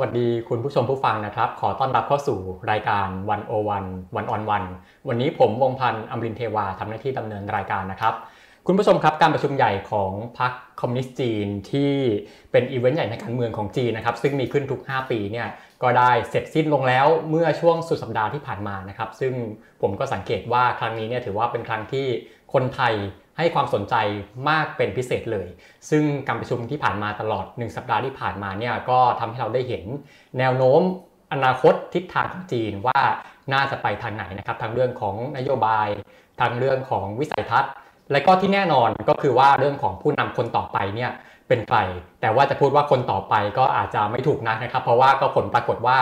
วัสดีคุณผู้ชมผู้ฟังนะครับ ขอต้อนรับเข้าสู่รายการวันโอวันวันออนวันวันนี้ผมวงพันธ์อมรินเทวาทำหน้าที่ดำเนินรายการนะครับ คุณผู้ชมครับการประชุมใหญ่ของพรรคคอมมิวนิสต์จีนที่เป็นอีเวนต์ใหญ่ในการเมืองของจีนนะครับซึ่งมีขึ้นทุก 5 ปีเนี่ยก็ได้เสร็จสิ้นลงแล้วเมื่อช่วงสุดสัปดาห์ที่ผ่านมานะครับ ซึ่งผมก็สังเกตว่าครั้งนี้เนี่ยถือว่าเป็นครั้งที่คนไทย ให้ความสนใจมากเป็นพิเศษเลย ซึ่งการประชุมที่ผ่านมาตลอด 1 สัปดาห์ที่ผ่านมาเนี่ยก็ทำให้เราได้เห็นแนวโน้มอนาคตทิศทางของจีนว่าน่าจะไปทางไหนนะครับทางเรื่องของนโยบายทางเรื่องของวิสัยทัศน์ และก็ที่แน่นอนก็คือว่าเรื่องของผู้นำคนต่อไปเนี่ยเป็นใคร แต่ว่าจะพูดว่าคนต่อไปก็อาจจะไม่ถูกนักนะครับ เพราะว่าก็ผลปรากฏว่า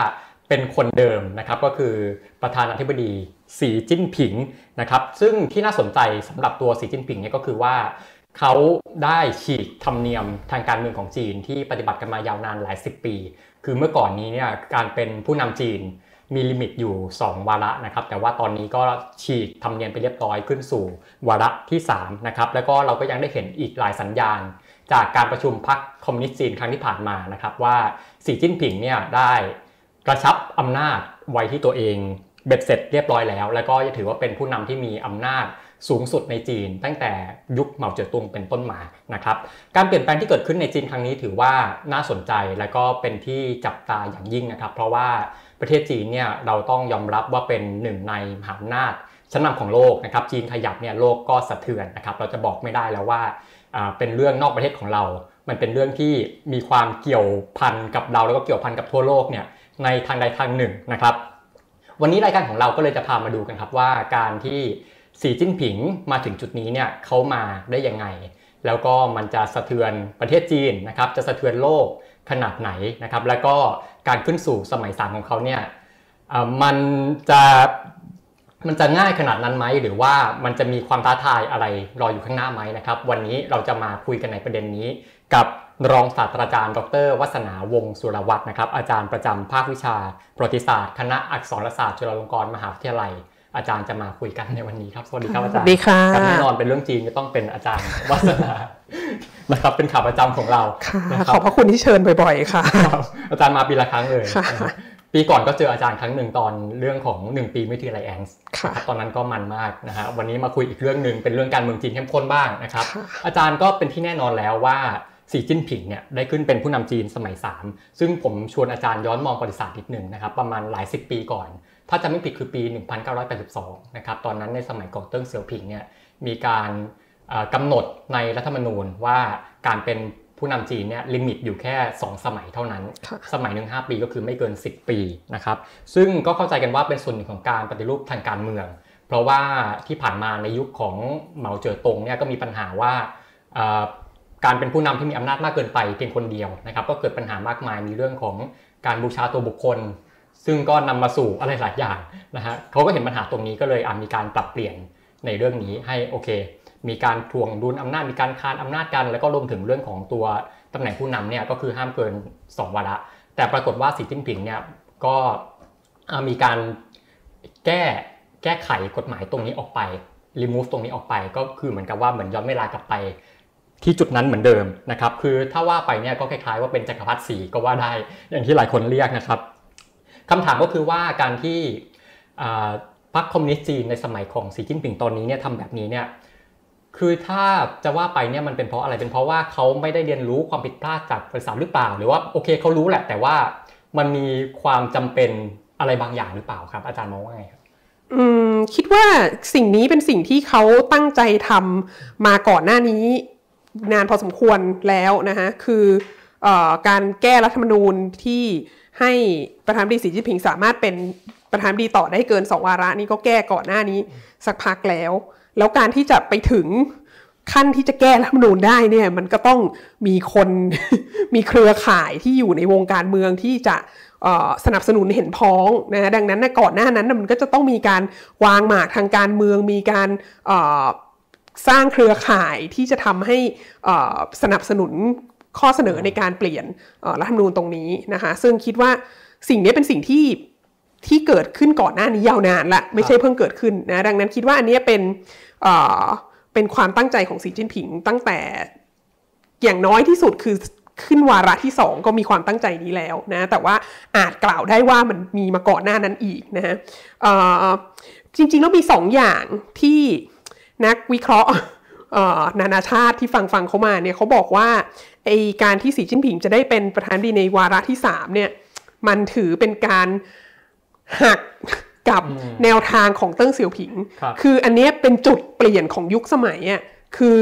เป็นคนเดิมนะครับก็คือประธานาธิบดี สีจิ้นผิงนะครับซึ่งที่น่าสนใจสำหรับตัวสีจิ้นผิงเนี่ยก็คือว่าเขาได้ฉีกธรรมเนียมทางการเมืองของจีนที่ปฏิบัติกันมายาวนานหลายสิบปี คือเมื่อก่อนนี้เนี่ยการเป็นผู้นำจีนมี limit อยู่ 2 วาระนะครับ แต่ว่าตอนนี้ก็ฉีกธรรมเนียมไปเรียบร้อยขึ้นสู่วาระที่3นะครับ แล้วก็เราก็ยังได้เห็นอีกหลายสัญญาณ จากการประชุมพรรคคอมมิวนิสต์จีนครั้งที่ผ่านมานะครับว่าสีจิ้นผิงเนี่ยได้กระชับอำนาจไว้ที่ตัวเอง เบ็ดเสร็จเรียบร้อยแล้ว แล้วก็จะถือว่าเป็นผู้นำที่มีอำนาจสูงสุดในจีน ตั้งแต่ยุคเหมาเจ๋อตุงเป็นต้นมานะครับการเปลี่ยนแปลงที่เกิดขึ้นในจีนครั้งนี้ถือว่าน่าสนใจและก็เป็นที่จับตาอย่างยิ่งนะครับ เพราะว่าประเทศจีนเนี่ยเราต้องยอมรับว่าเป็นหนึ่งในมหาอำนาจชั้นนาของโลกนะครับจีนขยับเนี่ยโลกก็สะเทือนนะครับเราจะบอกไม่ได้แล้วว่าเป็นเรื่องนอกประเทศของเรา มันเป็นเรื่องที่มีความเกี่ยวพันกับเราแล้วก็เกี่ยวพันกับทั่วโลกเนี่ยในทางใดทางหนึ่งนะครับ วันนี้รายการของเราก็เลยจะพามาดูกันครับว่าการที่สีจิ้นผิงมาถึงจุดนี้เนี่ยเขามาได้ยังไง แล้วก็มันจะสะเทือนประเทศจีนนะครับจะสะเทือนโลกขนาดไหนนะครับแล้วก็การขึ้นสู่สมัยสามของเขาเนี่ยมันจะมันจะง่ายขนาดนั้นไหมหรือว่ามันจะมีความท้าทายอะไรรออยู่ข้างหน้าไหมนะครับ วันนี้เราจะมาคุยกันในประเด็นนี้กับ รองศาสตราจารย์ ดร วัฒนาวงสุรวัตรนะครับ อาจารย์ประจำภาควิชา ประวัติศาสตร์ คณะอักษรศาสตร์จุฬาลงกรณ์มหาวิทยาลัย อาจารย์จะมาคุยกันในวันนี้ครับ สวัสดีครับอาจารย์สวัสดีค่ะแน่นอนเป็นเรื่องจีนก็ต้องเป็นอาจารย์วัฒนานะครับเป็นข่าวประจำของเราขอบพระคุณที่เชิญบ่อยๆ ค่ะ อาจารย์มาปีละครั้งเลยปีก่อนก็เจออาจารย์ครั้งหนึ่งตอนเรื่องของ 1 ปีไม่ทีไรแองส์ตอนนั้นก็มันมากนะฮะวันนี้มาคุยอีกเรื่องหนึ่งเป็นเรื่องการเมืองจีนเข้มข้นบ้างนะครับ อาจารย์ก็เป็นที่แน่นอนแล้วว่า สีจิ้นผิงเนี่ยได้ขึ้นเป็นผู้นำจีนสมัย 3 ซึ่งผมชวนอาจารย์ย้อนมองประวัติศาสตร์นิดหนึ่งนะครับประมาณหลายสิบปีก่อน ถ้าจะไม่ผิดคือปี 1982 นะครับตอนนั้นในสมัยก่อนเติ้งเสี่ยวผิงเนี่ยมีการกำหนดในรัฐธรรมนูญว่าการเป็นผู้นำจีนเนี่ย limit อยู่แค่ 2 สมัยเท่านั้น สมัยหนึ่ง5ปีก็คือไม่เกิน 10 ปีนะครับซึ่งก็เข้าใจกันว่าเป็นส่วนหนึ่งของการปฏิรูปทางการเมือง เพราะว่าที่ผ่านมาในยุคของเหมาเจ๋อตงเนี่ยก็มีปัญหาว่า การเป็นผู้นำที่มีอำนาจมากเกินไปเพียงคนเดียวนะครับก็เกิดปัญหามากมายมีเรื่องของการบูชาตัวบุคคล ซึ่งก็นำมาสู่อะไรหลายอย่างนะฮะเขาก็เห็นปัญหาตรงนี้ก็เลยมีการปรับเปลี่ยนในเรื่องนี้ให้โอเค มีการทวงดุลอำนาจมีการคานอำนาจกัน แล้วก็รวมถึงเรื่องของตัวตำแหน่งผู้นำเนี่ยก็คือห้ามเกิน 2 วาระ แต่ปรากฏว่าสีจิ้นผิงเนี่ยก็มีการแก้แก้ไขกฎหมายตรงนี้ออกไป remove ตรงนี้ออกไปก็คือเหมือนกับว่าเหมือนย้อนเวลากลับไป ที่จุดนั้นเหมือนเดิมนะครับ คือถ้าว่าไปเนี่ยก็คล้ายๆว่าเป็นจักรพรรดิสีก็ว่าได้ อย่างที่หลายคนเรียกนะครับคำถามก็คือว่าการที่พรรคคอมมิวนิสต์จีนในสมัยของสีจิ้นผิงตอนนี้เนี่ยทำแบบนี้เนี่ยคือถ้าจะว่าไปเนี่ยมันเป็นเพราะอะไรเป็นเพราะว่าเขาไม่ได้เรียนรู้ความผิดพลาดจากประวัติศาสตร์หรือเปล่า หรือว่าโอเคเขารู้แหละ แต่ว่ามันมีความจำเป็นอะไรบางอย่างหรือเปล่าครับ อาจารย์มองว่าไงครับอืมคิดว่าสิ่งนี้เป็นสิ่งที่เขาตั้งใจทำมาก่อนหน้านี้ นานพอสมควรแล้วนะคะคืออการแก้รัฐธรรมนูญที่ให้ประธานดีสีจิ้นผิงสามารถเป็นประธานดีต่อได้เกิน2วาระนี้ก็แก้ก่อนหน้านี้สักพักแล้ว แล้วการที่จะไปถึงขั้นที่จะแก้รัฐธรรมนูญได้เนี่ยมันก็ต้องมีคนมีเครือข่ายที่อยู่ในวงการเมืองที่จะสนับสนุนเห็นพ้องนะดังนั้นก่อนหน้านั้นมันก็จะต้องมีการวางหมากทางการเมืองมีการ สร้างเครือข่ายที่จะทำให้สนับสนุนข้อเสนอในการเปลี่ยนรัฐธรรมนูญตรงนี้นะคะซึ่งคิดว่าสิ่งนี้เป็นสิ่งที่ที่เกิดขึ้นก่อนหน้านี้ยาวนานละไม่ใช่เพิ่งเกิดขึ้นนะดังนั้นคิดว่าอันนี้เป็นเป็นความตั้งใจของสีจิ้นผิง ตั้งแต่อย่างน้อยที่สุดคือขึ้นวาระที่สองก็มีความตั้งใจนี้แล้วนะแต่ว่าอาจกล่าวได้ว่ามันมีมาก่อนหน้านั้นอีกนะฮะจริงๆแล้วมีสองอย่างที่ นักวิเคราะห์นานาชาติที่ฟังฟังเขามาเนี่ยเขาบอกว่าไอการที่สีจิ้นผิงจะได้เป็นประธานดีในวาระที่สามเนี่ยมันถือเป็นการหักกับแนวทางของเติ้งเสี่ยวผิงคืออันนี้เป็นจุดเปลี่ยนของยุคสมัยอะคือ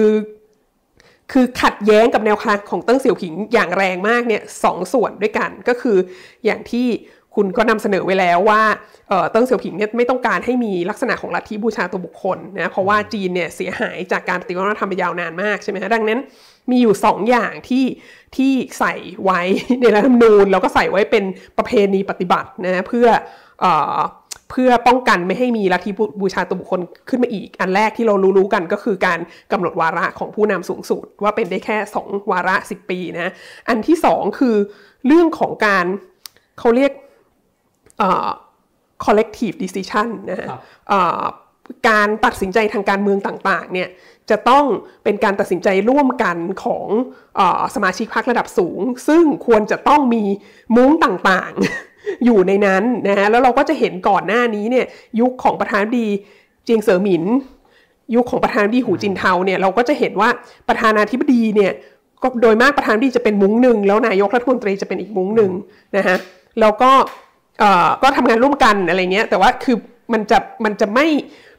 คือขัดแย้งกับแนวทางของเติ้งเสี่ยวผิงอย่างแรงมากเนี่ยสองส่วนด้วยกันก็คืออย่างที่ คุณก็นำเสนอไว้แล้วว่าเติ้งเสี่ยวผิงเนี่ยไม่ต้องการให้มีลักษณะของลัทธิบูชาตัวบุคคลนะเพราะว่าจีนเนี่ยเสียหายจากการปฏิวัติวัฒนธรรมไปยาวนานมากใช่ไหมฮะดังนั้นมีอยู่2ออย่างที่ที่ใส่ไว้ในรัฐธรรมนูญแล้วก็ใส่ไว้เป็นประเพณีปฏิบัตินะเพื่อเพื่อป้องกันไม่ให้มีลัทธิบูชาตัวบุคคลขึ้นมาอีก อันแรกที่เรารู้ๆกันก็คือการกำหนดวาระของผู้นำสูงสุด ว่าเป็นได้แค่ 2 วาระ 10 ปีนะ อันที่สองคือเรื่องของการเขาเรียก collective decision นะการตัดสินใจทางการเมืองต่างๆเนี่ยจะต้องเป็นการตัดสินใจร่วมกันของอสมาชิกพรรคระดับสูง ซึ่งควรจะต้องมีมุ้งต่างๆ อยู่ในนั้นนะฮะแล้วเราก็จะเห็นก่อนหน้านี้เนี่ยยุคของประธานดีเจียงเสอหมิน ยุคของประธานดีหูจินเทาเนี่ยเราก็จะเห็นว่าประธานาธิบดีเนี่ยก็โดยมากประธานดีจะเป็นมุ้งหนึ่งแล้วนายกรัฐมนตรีจะเป็นอีกมุ้งหนึ่งนะฮะแล้วก็ ก็ทำงานร่วมกันอะไรเงี้ย แต่ว่าคือมันจะมันจะไม่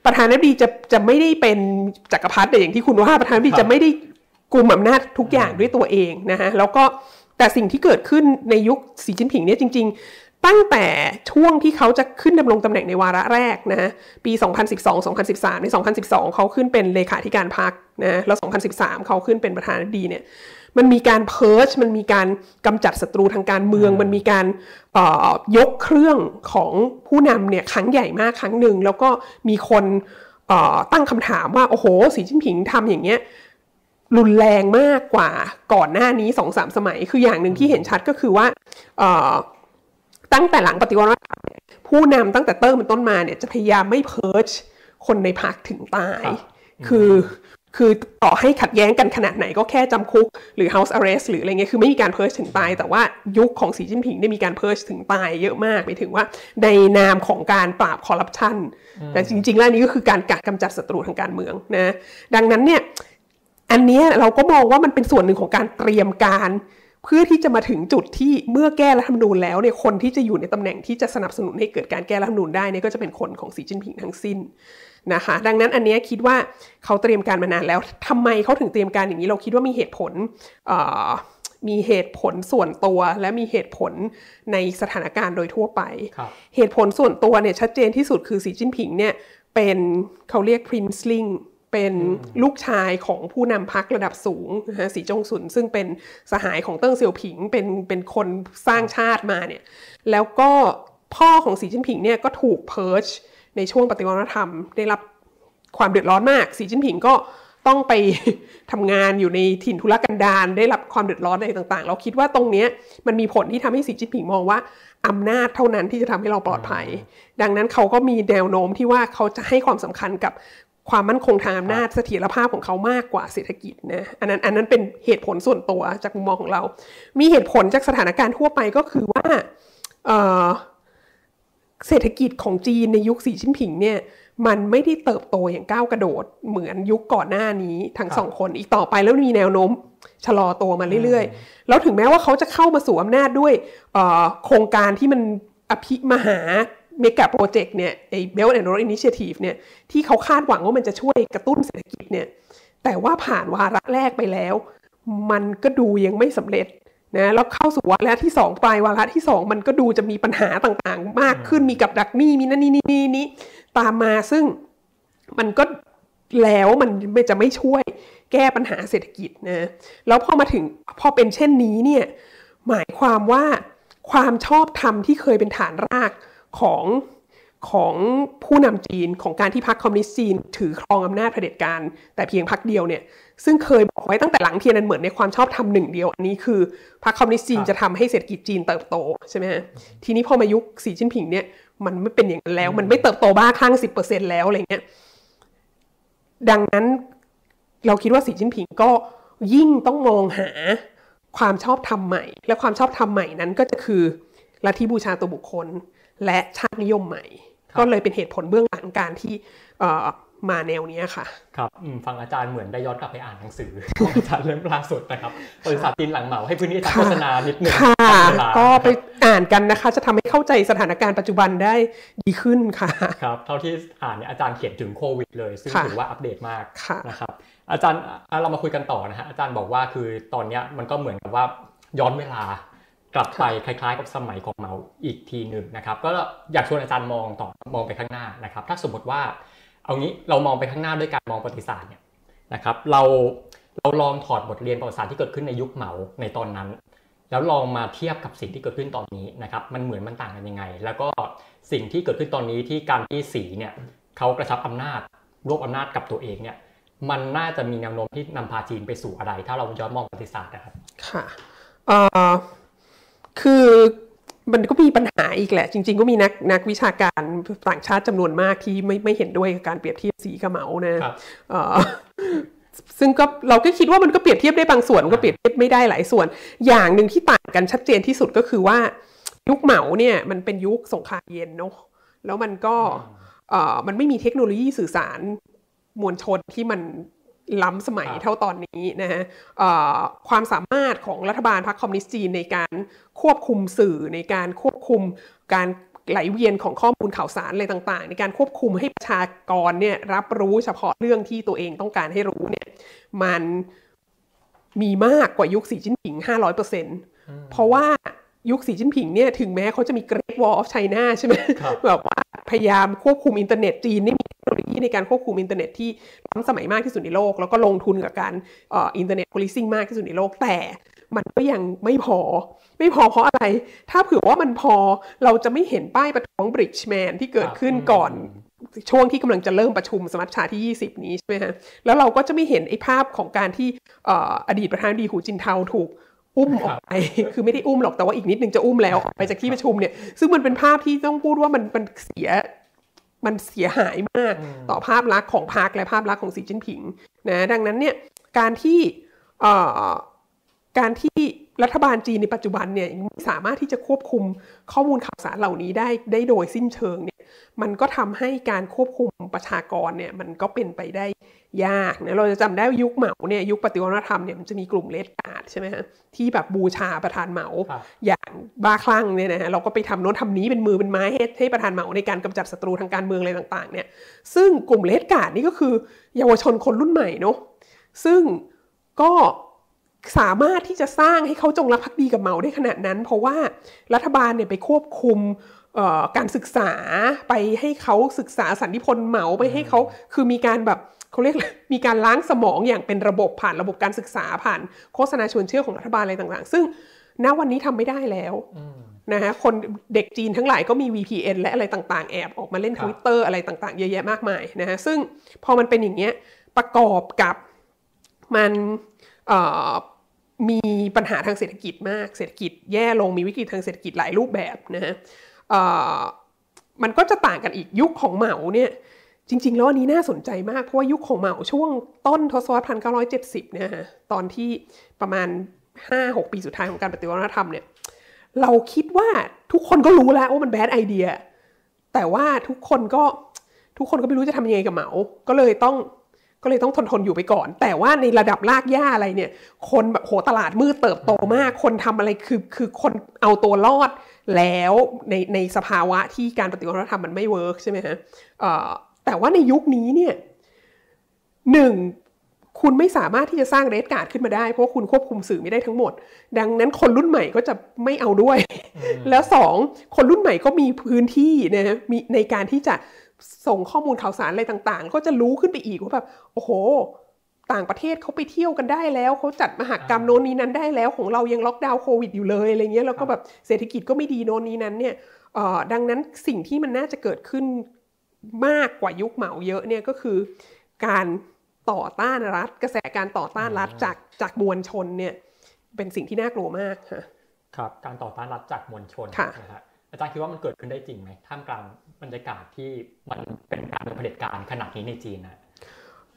ประธานาธิบดีจะจะไม่ได้เป็นจักรพรรดิอย่างที่คุณว่าประธานาธิบดีจะไม่ได้กุมอำนาจทุกอย่างด้วยตัวเองนะฮะแล้วก็แต่สิ่งที่เกิดขึ้นในยุคสีจิ้นผิงเนี่ยจริง ๆ ตั้งแต่ช่วงที่เขาจะขึ้นดำรงตำแหน่งในวาระแรกนะปี 2012-2013 ใน 2012 เขาขึ้นเป็นเลขาธิการพรรคนะแล้ว 2013 เขาขึ้นเป็นประธานาธิบดีเนี่ย มันมีการเพิร์ชมันมีการกำจัดศัตรูทางการเมือง มันมีการยกเครื่องของผู้นำเนี่ยครั้งใหญ่มากครั้งหนึ่ง แล้วก็มีคนตั้งคำถามว่า โอ้โห สีจิ้นผิงทำอย่างเงี้ยรุนแรงมากกว่าก่อนหน้านี้สองสามสมัย คืออย่างหนึ่งที่เห็นชัดก็คือว่าตั้งแต่หลังปฏิวัติผู้นำตั้งแต่เติมเป็นต้นมาเนี่ยจะพยายามไม่เพิร์ชคนในพรรคถึงตาย คือ คือต่อให้ขัดแย้งกันขนาดไหนก็แค่จำคุก หรือ house arrest หรืออะไรเงี้ยคือไม่มีการเพิร์ชถึงตาย แต่ว่ายุคของสีจิ้นผิงได้มีการเพิร์ชถึงตายเยอะมากไปถึงว่าในนามของการปราบคอร์รัปชันแต่จริง ๆ แล้วนี้ก็คือการกัดกำจัดศัตรูทางการเมืองนะดังนั้นเนี่ยอันนี้เราก็มองว่ามันเป็นส่วนหนึ่งของการเตรียมการเพื่อที่จะมาถึงจุดที่เมื่อแก้รัฐธรรมนูญแล้วเนี่ยคนที่จะอยู่ในตำแหน่งที่จะสนับสนุนให้เกิดการแก้รัฐธรรมนูญได้เนี่ยก็จะเป็นคนของสีจิ้นผิงทั้งสิ้น นะคะ ดังนั้นอันนี้คิดว่าเขาเตรียมการมานานแล้วทำไมเขาถึงเตรียมการอย่างนี้เราคิดว่ามีเหตุผลมีเหตุผลส่วนตัวและมีเหตุผลในสถานการณ์โดยทั่วไป เหตุผลส่วนตัวเนี่ยชัดเจนที่สุดคือสีจิ้นผิงเนี่ยเป็นเขาเรียก princeling เป็นลูกชายของผู้นำพรรคระดับสูงนะฮะสีจงซวินซึ่งเป็นสหายของเติ้งเสี่ยวผิงเป็นเป็นคนสร้างชาติมาเนี่ยแล้วก็พ่อของสีจิ้นผิงเนี่ยก็ถูกเพิร์ช ในช่วงปฏิวัติธรรม ได้รับความเดือดร้อนมาก สีจิ้นผิงก็ต้องไปทำงานอยู่ในถิ่นทุรกันดารได้รับความเดือดร้อนอะไรต่างๆ เราคิดว่าตรงนี้มันมีผลที่ทำให้สีจิ้นผิงมองว่าอำนาจเท่านั้นที่จะทำให้เราปลอดภัย ดังนั้นเขาก็มีแนวโน้มที่ว่าเขาจะให้ความสำคัญกับความมั่นคงทางอำนาจเสถียรภาพของเขามากกว่าเศรษฐกิจนะอันนั้นอันนั้นเป็นเหตุผลส่วนตัวจากมุมมองของเรา มีเหตุผลจากสถานการณ์ทั่วไปก็คือว่า เศรษฐกิจของจีนในยุคสีชิ้นผิงเนี่ยมันไม่ได้เติบโตอย่างก้าวกระโดดเหมือนยุคก่อนหน้านี้ทั้งสองคนอีกต่อไปแล้วมีแนวโน้มชะลอตัวมาเรื่อยๆ แล้วถึงแม้ว่าเขาจะเข้ามาสู่อำนาจด้วยโครงการที่มันอภิมหาเมกะโปรเจกต์เนี่ยไอ้ Belt and Road Initiative เนี่ยที่เขาคาดหวังว่ามันจะช่วยกระตุ้นเศรษฐกิจเนี่ยแต่ว่าผ่านวาระแรกไปแล้ว มันก็ดูยังไม่สำเร็จ นะแล้วเข้าสู่วาระที่สองปลายวาระที่สองมันก็ดูจะมีปัญหาต่างๆ มากขึ้นมีกับดักหนี้มีนั่นนี่นี่นี่ตามมาซึ่งมันก็แล้วมันไม่จะไม่ช่วยแก้ปัญหาเศรษฐกิจนะแล้วพอมาถึงพอเป็นเช่นนี้เนี่ยหมายความว่าความชอบธรรมที่เคยเป็นฐานรากของของผู้นำจีนของการที่พรรคคอมมิวนิสต์จีน ถือครองอำนาจเผด็จการ แต่เพียงพรรคเดียวเนี่ย ซึ่งเคยบอกไว้ตั้งแต่หลังเทียนอันเหมินในความชอบธรรมหนึ่งเดียว อันนี้คือพรรคคอมมิวนิสต์จีนจะทำให้เศรษฐกิจจีนเติบโตใช่ไหมฮะทีนี้พอมายุคสีจิ้นผิงเนี่ยมันไม่เป็นอย่างนั้นแล้ว มันไม่เติบโตบ้าคลั่งสิบเปอร์เซ็นต์แล้วอะไรเงี้ยดังนั้นเราคิดว่าสีจิ้นผิงก็ยิ่งต้องมองหาความชอบธรรมใหม่ และความชอบธรรมใหม่นั้นก็จะคือลัทธิบูชาตัวบุคคล และชาตินิยมใหม่ ก็เลยเป็นเหตุผลเบื้องหลังการที่ มาแนวนี้ค่ะ ครับฟังอาจารย์เหมือนได้ย้อนกลับไปอ่านหนังสือของอาจารย์เล่มล่าสุดนะครับบริษัทจีนหลังเหมาให้พื้นที่ทางโฆษณานิดนึงค่ะก็ไปอ่านกันนะคะ จะทำให้เข้าใจสถานการณ์ปัจจุบันได้ดีขึ้นค่ะครับเท่าที่อ่านเนี่ยอาจารย์เขียนถึงโควิดเลยซึ่งถือว่าอัปเดตมากนะครับอาจารย์เรามาคุยกันต่อนะฮะอาจารย์บอกว่าคือตอนนี้มันก็เหมือนกับว่าย้อนเวลากลับไปคล้ายๆ กับสมัยของเมาอีกทีหนึ่งนะครับ ก็อยากชวนอาจารย์มองต่อมองไปข้างหน้านะครับ ถ้าสมมติว่า เอางี้เรามองไปข้างหน้าด้วยการมองประวัติศาสตร์เนี่ยนะครับเราเราลองถอดบทเรียนประวัติศาสตร์ที่เกิดขึ้นในยุคเหมาในตอนนั้น แล้วลองมาเทียบกับสิ่งที่เกิดขึ้นตอนนี้นะครับมันเหมือนมันต่างกันยังไง แล้วก็สิ่งที่เกิดขึ้นตอนนี้ที่การที่สีเนี่ยเขากระชับอำนาจรวบอำนาจกับตัวเองเนี่ยมันน่าจะมีแนวโน้มที่นำพาจีนไปสู่อะไร ถ้าเราย้อนมองประวัติศาสตร์นะครับค่ะคือ มันก็มีปัญหาอีกแหละ จริง ๆ ก็มีนักนักวิชาการต่างชาติจำนวนมากที่ไม่ไม่เห็นด้วยกับการเปรียบเทียบสีกับเหมานะซึ่งก็เราก็คิดว่ามันก็เปรียบเทียบได้บางส่วนก็เปรียบเทียบไม่ได้หลายส่วน อย่างหนึ่งที่ต่างกันชัดเจนที่สุดก็คือว่า ยุคเหมาเนี่ยมันเป็นยุคสงครามเย็นเนาะแล้วมันก็มันไม่มีเทคโนโลยีสื่อสารมวลชนที่มัน ล้ำสมัยเท่าตอนนี้นะฮะความสามารถของรัฐบาลพรรคคอมมิวนิสต์จีนในการควบคุมสื่อในการควบคุมการไหลเวียนของข้อมูลข่าวสารอะไรต่างๆ ในการควบคุมให้ประชากรเนี่ยรับรู้เฉพาะเรื่องที่ตัวเองต้องการให้รู้เนี่ยมันมีมากกว่ายุคสีจิ้นผิง 500%เพราะว่ายุคสีจิ้นผิงเนี่ยถึงแม้เขาจะมี Great Wall of China ใช่ไหมแบบว่าพยายามควบคุมอินเทอร์เน็ตจีนนี่มีเทค โนโลยีในการควบคุมอินเทอร์เน็ตที่ล้ำสมัยมากที่สุดในโลก แล้วก็ลงทุนกับการ internet policing มากที่สุดในโลกแต่มันก็ยังไม่พอ ไม่พอเพราะอะไร ถ้าเผื่อว่ามันพอเราจะไม่เห็นป้ายประท้วง Bridge Man ที่เกิดขึ้นก่อนช่วงที่กำลังจะเริ่มประชุมสมัชชาที่ 20 นี้ใช่ไหมฮะ แล้วเราก็จะไม่เห็นไอ้ภาพของการที่อดีตประธานดีหูจินเทาถูกอุ้มออกไป คือไม่ได้อุ้มหรอก แต่ว่าอีกนิดนึงจะอุ้มแล้วออกไปจากที่ประชุมเนี่ย ซึ่งมันเป็นภาพที่ต้องพูดว่ามันมันเสีย มันเสียหายมากต่อภาพลักษณ์ของพรรคและภาพลักษณ์ของสีจิ้นผิงนะดังนั้นเนี่ยการที่การที่รัฐบาลจีนในปัจจุบันเนี่ยสามารถที่จะควบคุมข้อมูลข่าวสารเหล่านี้ได้ได้โดยสิ้นเชิงเนี่ยมันก็ทำให้การควบคุมประชากรเนี่ยมันก็เป็นไปได้ ยากนะเราจะจำได้ยุคเหมาเนี่ยยุคปฏิวัติธรรมเนี่ยมันจะมีกลุ่มเลดการ์ดใช่ไหมฮะที่แบบบูชาประธานเหมาอย่างบ้าคลั่งเนี่ยนะฮะเราก็ไปทำโน้นทำนี้เป็นมือเป็นไม้ให้ให้ประธานเหมาในการกำจัดศัตรูทางการเมืองอะไรต่างๆเนี่ยซึ่งกลุ่มเลดการ์ดนี่ก็คือเยาวชนคนรุ่นใหม่เนาะซึ่งก็สามารถที่จะสร้างให้เขาจงรักภักดีกับเหมาได้ขนาดนั้น เพราะว่ารัฐบาลเนี่ยไปควบคุม การศึกษาไปให้เขาศึกษาสันติพลเหมาไปให้เขาคือมีการแบบเขาเรียกมีการล้างสมองอย่างเป็นระบบผ่านระบบการศึกษาผ่านโฆษณาชวนเชื่อของรัฐบาลอะไรต่างๆ ซึ่งณวันนี้ทำไม่ได้แล้วนะฮะคนเด็กจีนทั้งหลายก็มี VPN และอะไรต่างๆ แอบออกมาเล่นทวิตเตอร์อะไรต่างๆ เยอะแยะมากมายนะฮะซึ่งพอมันเป็นอย่างเงี้ยประกอบกับมันมีปัญหาทางเศรษฐกิจมาก เศรษฐกิจแย่ลงมีวิกฤตทางเศรษฐกิจหลายรูปแบบนะฮะ มันก็จะต่างกันอีกยุคของเหมาเนี่ยจริง ๆ แล้วอันนี้น่าสนใจมาก เพราะว่ายุคของเหมาช่วงต้นทศวรรษพันเก้าร้อยเจ็ดสิบเนี่ยฮะตอนที่ประมาณห้าหกปีสุดท้ายของการปฏิวัติธรรมเนี่ยเราคิดว่าทุกคนก็รู้แล้วว่ามันแบดไอเดีย แต่ว่าทุกคนก็ทุกคนก็ไม่รู้จะทำยังไงกับเหมา ก็เลยต้องก็เลยต้องทนทนอยู่ไปก่อน แต่ว่าในระดับลากย่าอะไรเนี่ย คนแบบโหตลาดมืดเติบโตมาก คนทำอะไรคือคือคนเอาตัวรอด แล้วในในสภาวะที่การปฏิวัติวัฒนธรรมมันไม่ work ใช่ไหมฮะแต่ว่าในยุคนี้เนี่ยหนึ่งคุณไม่สามารถที่จะสร้าง Red Guard ขึ้นมาได้ เพราะคุณควบคุมสื่อไม่ได้ทั้งหมด ดังนั้นคนรุ่นใหม่ก็จะไม่เอาด้วย แล้วสองคนรุ่นใหม่ก็มีพื้นที่นะมีในการที่จะส่งข้อมูลข่าวสารอะไรต่างๆ ก็จะรู้ขึ้นไปอีกว่าแบบโอ้โห ต่างประเทศเขาไปเที่ยวกันได้แล้วเขาจัดมหกรรมโน้นนี้นั้นได้แล้วของเรายังล็อกดาวน์โควิดอยู่เลยอะไรเงี้ยแล้วก็แบบเศรษฐกิจก็ไม่ดีโน้นนี้นั้นเนี่ยดังนั้นสิ่งที่มันน่าจะเกิดขึ้นมากกว่ายุคเหมาเยอะเนี่ยก็คือ การต่อต้านรัฐ กระแสการต่อต้านรัฐจากจากมวลชนเนี่ยเป็นสิ่งที่น่ากลัวมากค่ะครับการต่อต้านรัฐจากมวลชนนะฮะอาจารย์คิดว่ามันเกิดขึ้นได้จริงไหมท่ามกลางบรรยากาศที่มันเป็นการเผด็จการขนาดนี้ในจีนนะ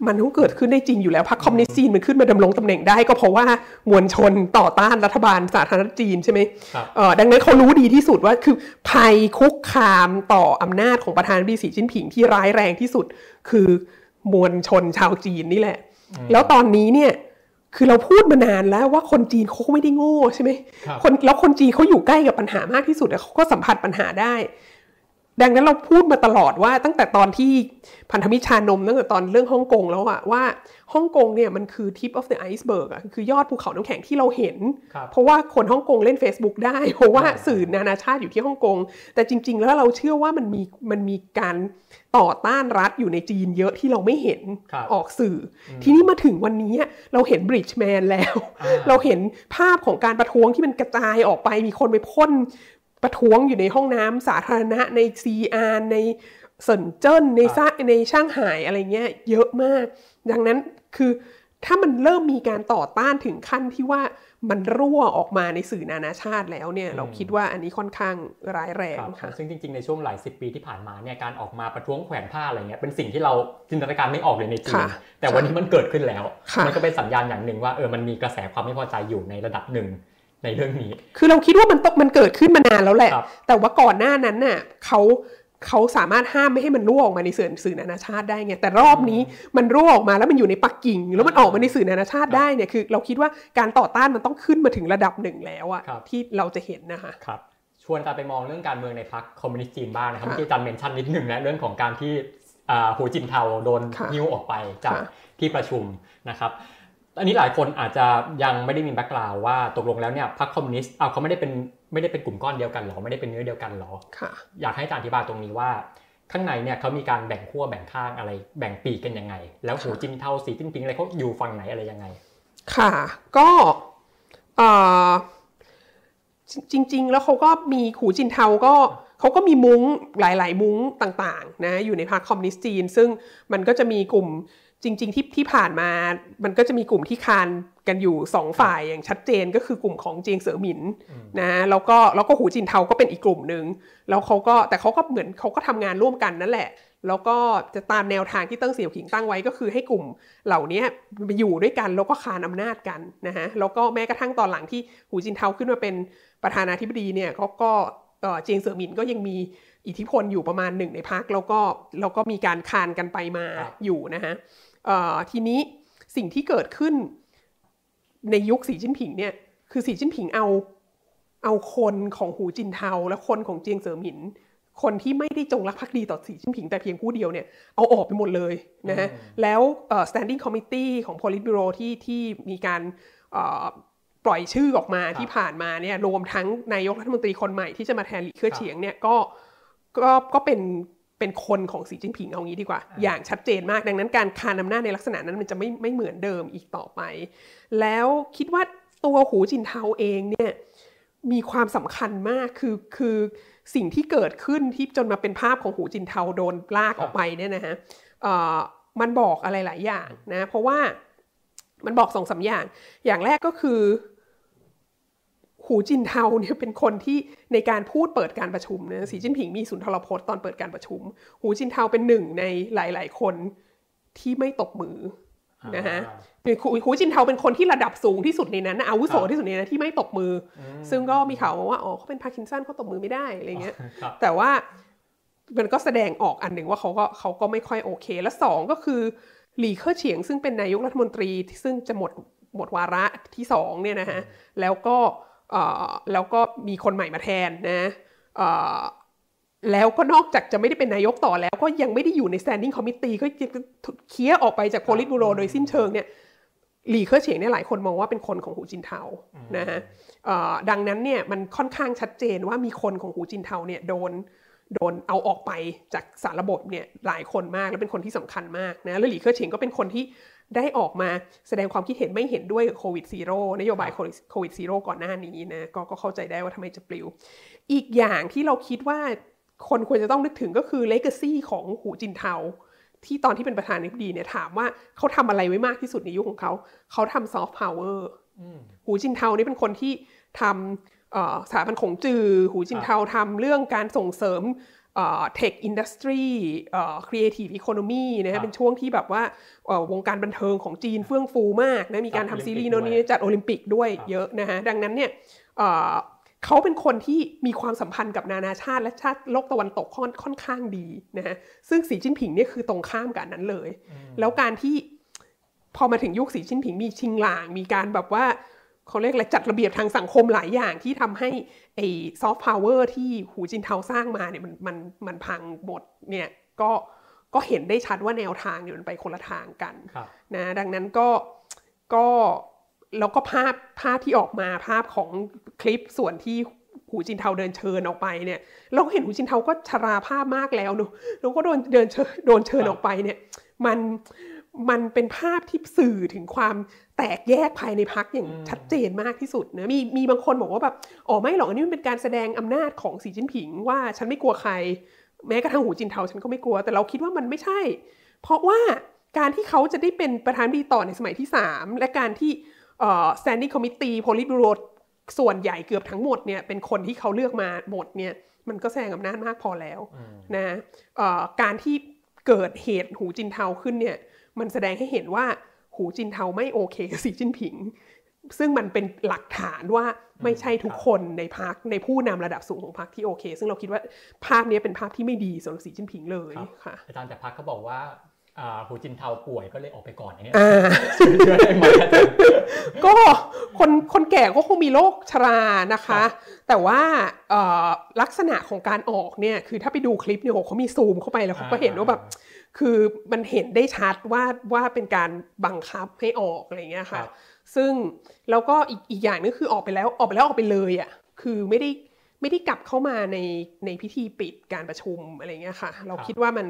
มันต้องเกิดขึ้นได้จริงอยู่แล้วพรรคคอมมิวนิสต์จีนมันขึ้นมาดำรงตำแหน่งได้ ก็เพราะว่ามวลชนต่อต้านรัฐบาลสาธารณรัฐจีนใช่ไหมครับเอ่อดังนั้นเขารู้ดีที่สุดว่าคือภัยคุกคามต่ออำนาจของประธานาธิบดีสีจิ้นผิงที่ร้ายแรงที่สุด คือมวลชนชาวจีนนี่แหละ แล้วตอนนี้เนี่ยคือเราพูดมานานแล้วว่าคนจีนเขาก็ไม่ได้โง่ใช่ไหมครับคนแล้วคนจีนเขาอยู่ใกล้กับปัญหามากที่สุดอะเขาก็สัมผัสปัญหาได้ ดังนั้นเราพูดมาตลอดว่าตั้งแต่ตอนที่พันธมิตรชานมตั้งแต่ตอนเรื่องฮ่องกงแล้วอะว่าฮ่องกงเนี่ยมันคือ tip of the iceberg อะคือยอดภูเขาน้ำแข็งที่เราเห็นครับเพราะว่าคนฮ่องกงเล่น Facebook ได้ เพราะว่าอ่าสื่อนานาชาติอยู่ที่ฮ่องกง แต่จริง ๆ แล้วเราเชื่อว่ามันมีมันมีการต่อต้านรัฐอยู่ในจีนเยอะที่เราไม่เห็นครับออกสื่ออทีนี้มาถึงวันนี้เราเห็นบริดจ์แมนแล้วอ่าเราเห็นภาพของการประท้วงที่มันกระจายออกไปมีคนไปพ่น ประท้วงอยู่ในห้องน้ำสาธารณะในซีอาร์ในเซินเจิ้นในซ่าในช่างหายอะไรเงี้ยเยอะมาก ดังนั้นคือถ้ามันเริ่มมีการต่อต้านถึงขั้นที่ว่ามันรั่วออกมาในสื่อนานาชาติแล้วเนี่ยเราคิดว่าอันนี้ค่อนข้างร้ายแรงครับค่ะซึ่งจริงๆในช่วงหลายสิบปีที่ผ่านมาเนี่ยการออกมาประท้วงแขวนผ้าอะไรเงี้ยเป็นสิ่งที่เราจินตนาการไม่ออกเลยในจีนค่ะแต่วันนี้มันเกิดขึ้นแล้วค่ะมันก็เป็นสัญญาณอย่างหนึ่งว่าเออมันมีกระแสความไม่พอใจอยู่ในระดับหนึ่ง ในเรื่องนี้ คือเราคิดว่ามันต้องมันเกิดขึ้นมานานแล้วแหละครับแต่ว่าก่อนหน้านั้นน่ะเขาเขาสามารถห้ามไม่ให้มันรั่วออกมาในสื่อสื่อนานาชาติได้ไงแต่รอบนี้มันรั่วออกมาแล้วมันอยู่ในปักกิ่ง แล้วมันออกมาในสื่อนานาชาติได้เนี่ยคือ เราคิดว่าการต่อต้านมันต้องขึ้นมาถึงระดับหนึ่งแล้วอะครับที่เราจะเห็นนะคะครับชวนการไปมองเรื่องการเมืองในพรรคคอมมิวนิสต์จีนบ้างนะครับค่ะเมื่อกี้อาจารย์ mention นิดหนึ่งนะเรื่องของการที่อ่าหูจินเทาโดนค่ะหิ้วออกไปจากค่ะที่ประชุมนะครับ อันนี้หลายคนอาจจะยังไม่ได้มี background ว่าตกลงแล้วเนี่ยพรรคคอมมิวนิสต์เอาเขาไม่ได้เป็นไม่ได้เป็นกลุ่มก้อนเดียวกันหรอไม่ได้เป็นเนื้อเดียวกันหรอค่ะอยากให้อาจารย์อธิบายตรงนี้ว่า ข้างในเนี่ยเขามีการแบ่งขั้วแบ่งข้างอะไร แบ่งปีกกันยังไง แล้วหูจินเทาสีจิ้นปิงอะไรเขาอยู่ฝั่งไหนอะไรยังไง ค่ะ ก็เอ่อจริง ๆ แล้วเขาก็มีหูจินเทาก็เขาก็มีมุ้งหลาย ๆ มุ้งต่างๆนะอยู่ในพรรคคอมมิวนิสต์จีน ซึ่งมันก็จะมีกลุ่ม จริง ๆ ที่ที่ผ่านมามันก็จะมีกลุ่มที่คานกันอยู่สองฝ่ายอย่างชัดเจนก็คือกลุ่มของเจียงเสือหมินนะแล้วก็แล้วก็หูจินเทาก็เป็นอีกกลุ่มหนึ่งแล้วเขาก็แต่เขาก็เหมือนเขาก็ทำงานร่วมกันนั่นแหละ แล้วก็จะตามแนวทางที่เติ้งเสี่ยวผิงตั้งไว้ก็คือให้กลุ่มเหล่านี้ไปอยู่ด้วยกันแล้วก็คานอำนาจกันนะฮะแล้วก็แม้กระทั่งตอนหลังที่หูจินเทาขึ้นมาเป็นประธานาธิบดีเนี่ยเขาก็ เอ่อเจียงเสือหมินก็ยังมีอิทธิพลอยู่ประมาณหนึ่งในพักแล้วก็แล้วก็มีการคานกันไปมาครับอยู่นะฮะเอ่อทีนี้สิ่งที่เกิดขึ้นในยุคสีจิ้นผิงเนี่ยคือสีจิ้นผิงเอาเอาคนของหูจินเทาและคนของเจียงเสือหมินคนที่ไม่ได้จงรักภักดีต่อสีจิ้นผิงแต่เพียงผู้เดียวเนี่ยเอาออกไปหมดเลยนะฮะอืมแล้วเอ่อ standing committee ของ politburo ที่ที่มีการเอ่อ ปล่อยชื่อออกมาที่ผ่านมาเนี่ยรวมทั้งนายกรัฐมนตรีคนใหม่ที่จะมาแทนหลีเค่อเฉียงเนี่ยก็ก็ก็เป็นเป็นคนของสีจิ้นผิงเอางี้ดีกว่า อย่างชัดเจนมากดังนั้นการคานอำนาจในลักษณะนั้นมันจะไม่ไม่เหมือนเดิมอีกต่อไป แล้วคิดว่าตัวหูจินเทาเองเนี่ยมีความสำคัญมากคือคือสิ่งที่เกิดขึ้นที่จนมาเป็นภาพของหูจินเทาโดนลากออกไปเนี่ยนะฮะเอ่อมันบอกอะไรหลายอย่างนะเพราะว่ามันบอกสองสามอย่าง อย่างแรกก็คือ หูจินเทาเนี่ยเป็นคนที่ในการพูดเปิดการประชุมนะสีจิ้นผิงมีสุนทรพจน์ตอนเปิดการประชุม หูจินเทาเป็นหนึ่งในหลาย ๆ คนที่ไม่ตบมือนะฮะคือหูหูจินเทาเป็นคนที่ระดับสูงที่สุดในนั้นนะอาวุโสครับที่สุดในนั้นที่ไม่ตบมืออมซึ่งก็มีข่าวมาว่าอ๋อเขาเป็นพาร์กินสันเขาตบมือไม่ได้อะไรเงี้ยครับแต่ว่ามันก็แสดงออกอันหนึ่งว่าเขาก็เขาก็ไม่ค่อยโอเค และสองก็คือหลีเค่อเฉียงซึ่งเป็นนายกรัฐมนตรีที่ซึ่งจะหมดหมดวาระที่สองเนี่ยนะฮะแล้วก็เอ่อ แล้วก็มีคนใหม่มาแทนนะเอ่อแล้วก็นอกจากจะไม่ได้เป็นนายกต่อแล้วก็ยังไม่ได้อยู่ใน standing committee ก็จะเคลียร์ออกไปจาก politburo โดยสิ้นเชิงเนี่ยหลีเค่อเฉียงเนี่ยหลายคนมองว่าเป็นคนของหูจินเทานะฮะเอ่อดังนั้นเนี่ยมันค่อนข้างชัดเจนว่ามีคนของหูจินเทาเนี่ยโดนโดนเอาออกไปจากสารระบบเนี่ยหลายคนมากและเป็นคนที่สำคัญมากนะแล้วหลีเค่อเฉียงก็เป็นคนที่ ได้ออกมาแสดงความคิดเห็นไม่เห็นด้วยกับโควิด zero นโยบายโควิด zero ก่อนหน้านี้นะก็ก็เข้าใจได้ว่าทำไมจะปลิว อีกอย่างที่เราคิดว่าคนควรจะต้องนึกถึงก็คือเลก a ซีของหูจินเทาที่ตอนที่เป็นประธานาธิบดีเนี่ยถามว่าเขาทำอะไรไว้มากที่สุดในยุคของเขา เขาทำซอฟต์พาวเวอร์อืมหูจินเทานี่เป็นคนที่ทำเอ่อสถาบันขงจื่อ หูจินเทาทำเรื่องการส่งเสริม tech industry creative economy นะฮะเป็นช่วงที่แบบว่าวงการบันเทิงของจีนเฟื่องฟูมากนะมีการทำซีรีส์โน่นนี่จัดโอลิมปิกด้วยเยอะนะฮะดังนั้นเนี่ยเขาเป็นคนที่มีความสัมพันธ์กับนานาชาติและชาติโลกตะวันตกค่อนค่อนข้างดีนะฮะซึ่งสีจิ้นผิงเนี่ยคือตรงข้ามกับนั้นเลย แล้วการที่พอมาถึงยุคสีจิ้นผิงมีชิงหลาง มีการแบบว่า เขาเรียกอะไรจัดระเบียบทางสังคมหลายอย่างที่ทำให้ไอ้ซอฟต์พาวเวอร์ที่หูจินเทาสร้างมาเนี่ยมันมันมันพังหมดเนี่ยก็ก็เห็นได้ชัดว่าแนวทางเนี่ยมันไปคนละทางกันนะดังนั้นก็ก็แล้วก็ภาพภาพที่ออกมาภาพของคลิปส่วนที่หูจินเทาเดินเชิญออกไปเนี่ย เราเห็นหูจินเทาก็ชราภาพมากแล้วเนอะแล้วก็โดนเดินเชิญโดนเชิญออกไปเนี่ย มัน มันเป็นภาพที่สื่อถึงความแตกแยกภายในพรรคอย่างชัดเจนมากที่สุดนะมีมีบางคนบอกว่าแบบอ๋อไม่หรอกอันนี้มันเป็นการแสดงอำนาจของสีจิ้นผิง ว่าฉันไม่กลัวใคร แม้กระทั่งหูจินเทาฉันก็ไม่กลัว แต่เราคิดว่ามันไม่ใช่ เพราะว่าการที่เขาจะได้เป็นประธานดีต่อในสมัยที่ 3 และการที่ standing committee politburo ส่วนใหญ่เกือบทั้งหมดเนี่ยเป็นคนที่เขาเลือกมาหมดเนี่ยมันก็แสดงอำนาจมากพอแล้วนะการที่เกิดเหตุหูจินเทาขึ้นเนี่ย มันแสดงให้เห็นว่าหูจินเทาไม่โอเคกับสีจิ้นผิง ซึ่งมันเป็นหลักฐานว่าไม่ใช่ทุกคนในพักในผู้นำระดับสูงของพักที่โอเค ซึ่งเราคิดว่าภาพนี้เป็นภาพที่ไม่ดีสำหรับสีจิ้นผิงเลยค่ะอาจารย์แต่พักเขาบอกว่าหูจินเทาป่วยก็เลยออกไปก่อนเนี่ยเชื่อได้ไหมก็คนคนแก่ก็คงมีโรคชรานะคะ แต่ว่าลักษณะของการออกเนี่ยคือถ้าไปดูคลิปเนี่ยเขามีซูมเข้าไปแล้วเขาก็เห็นว่าแบบ คือมันเห็นได้ชัดว่าว่าเป็นการบังคับให้ออกอะไรเงี้ยค่ะ ซึ่งแล้วก็อีกอีกอย่างนึงคือออกไปแล้วออกไปแล้วออกไปเลยอะคือไม่ได้ไม่ได้กลับเข้ามาในในพิธีปิดการประชุมอะไรเงี้ยค่ะ เราคิดว่ามัน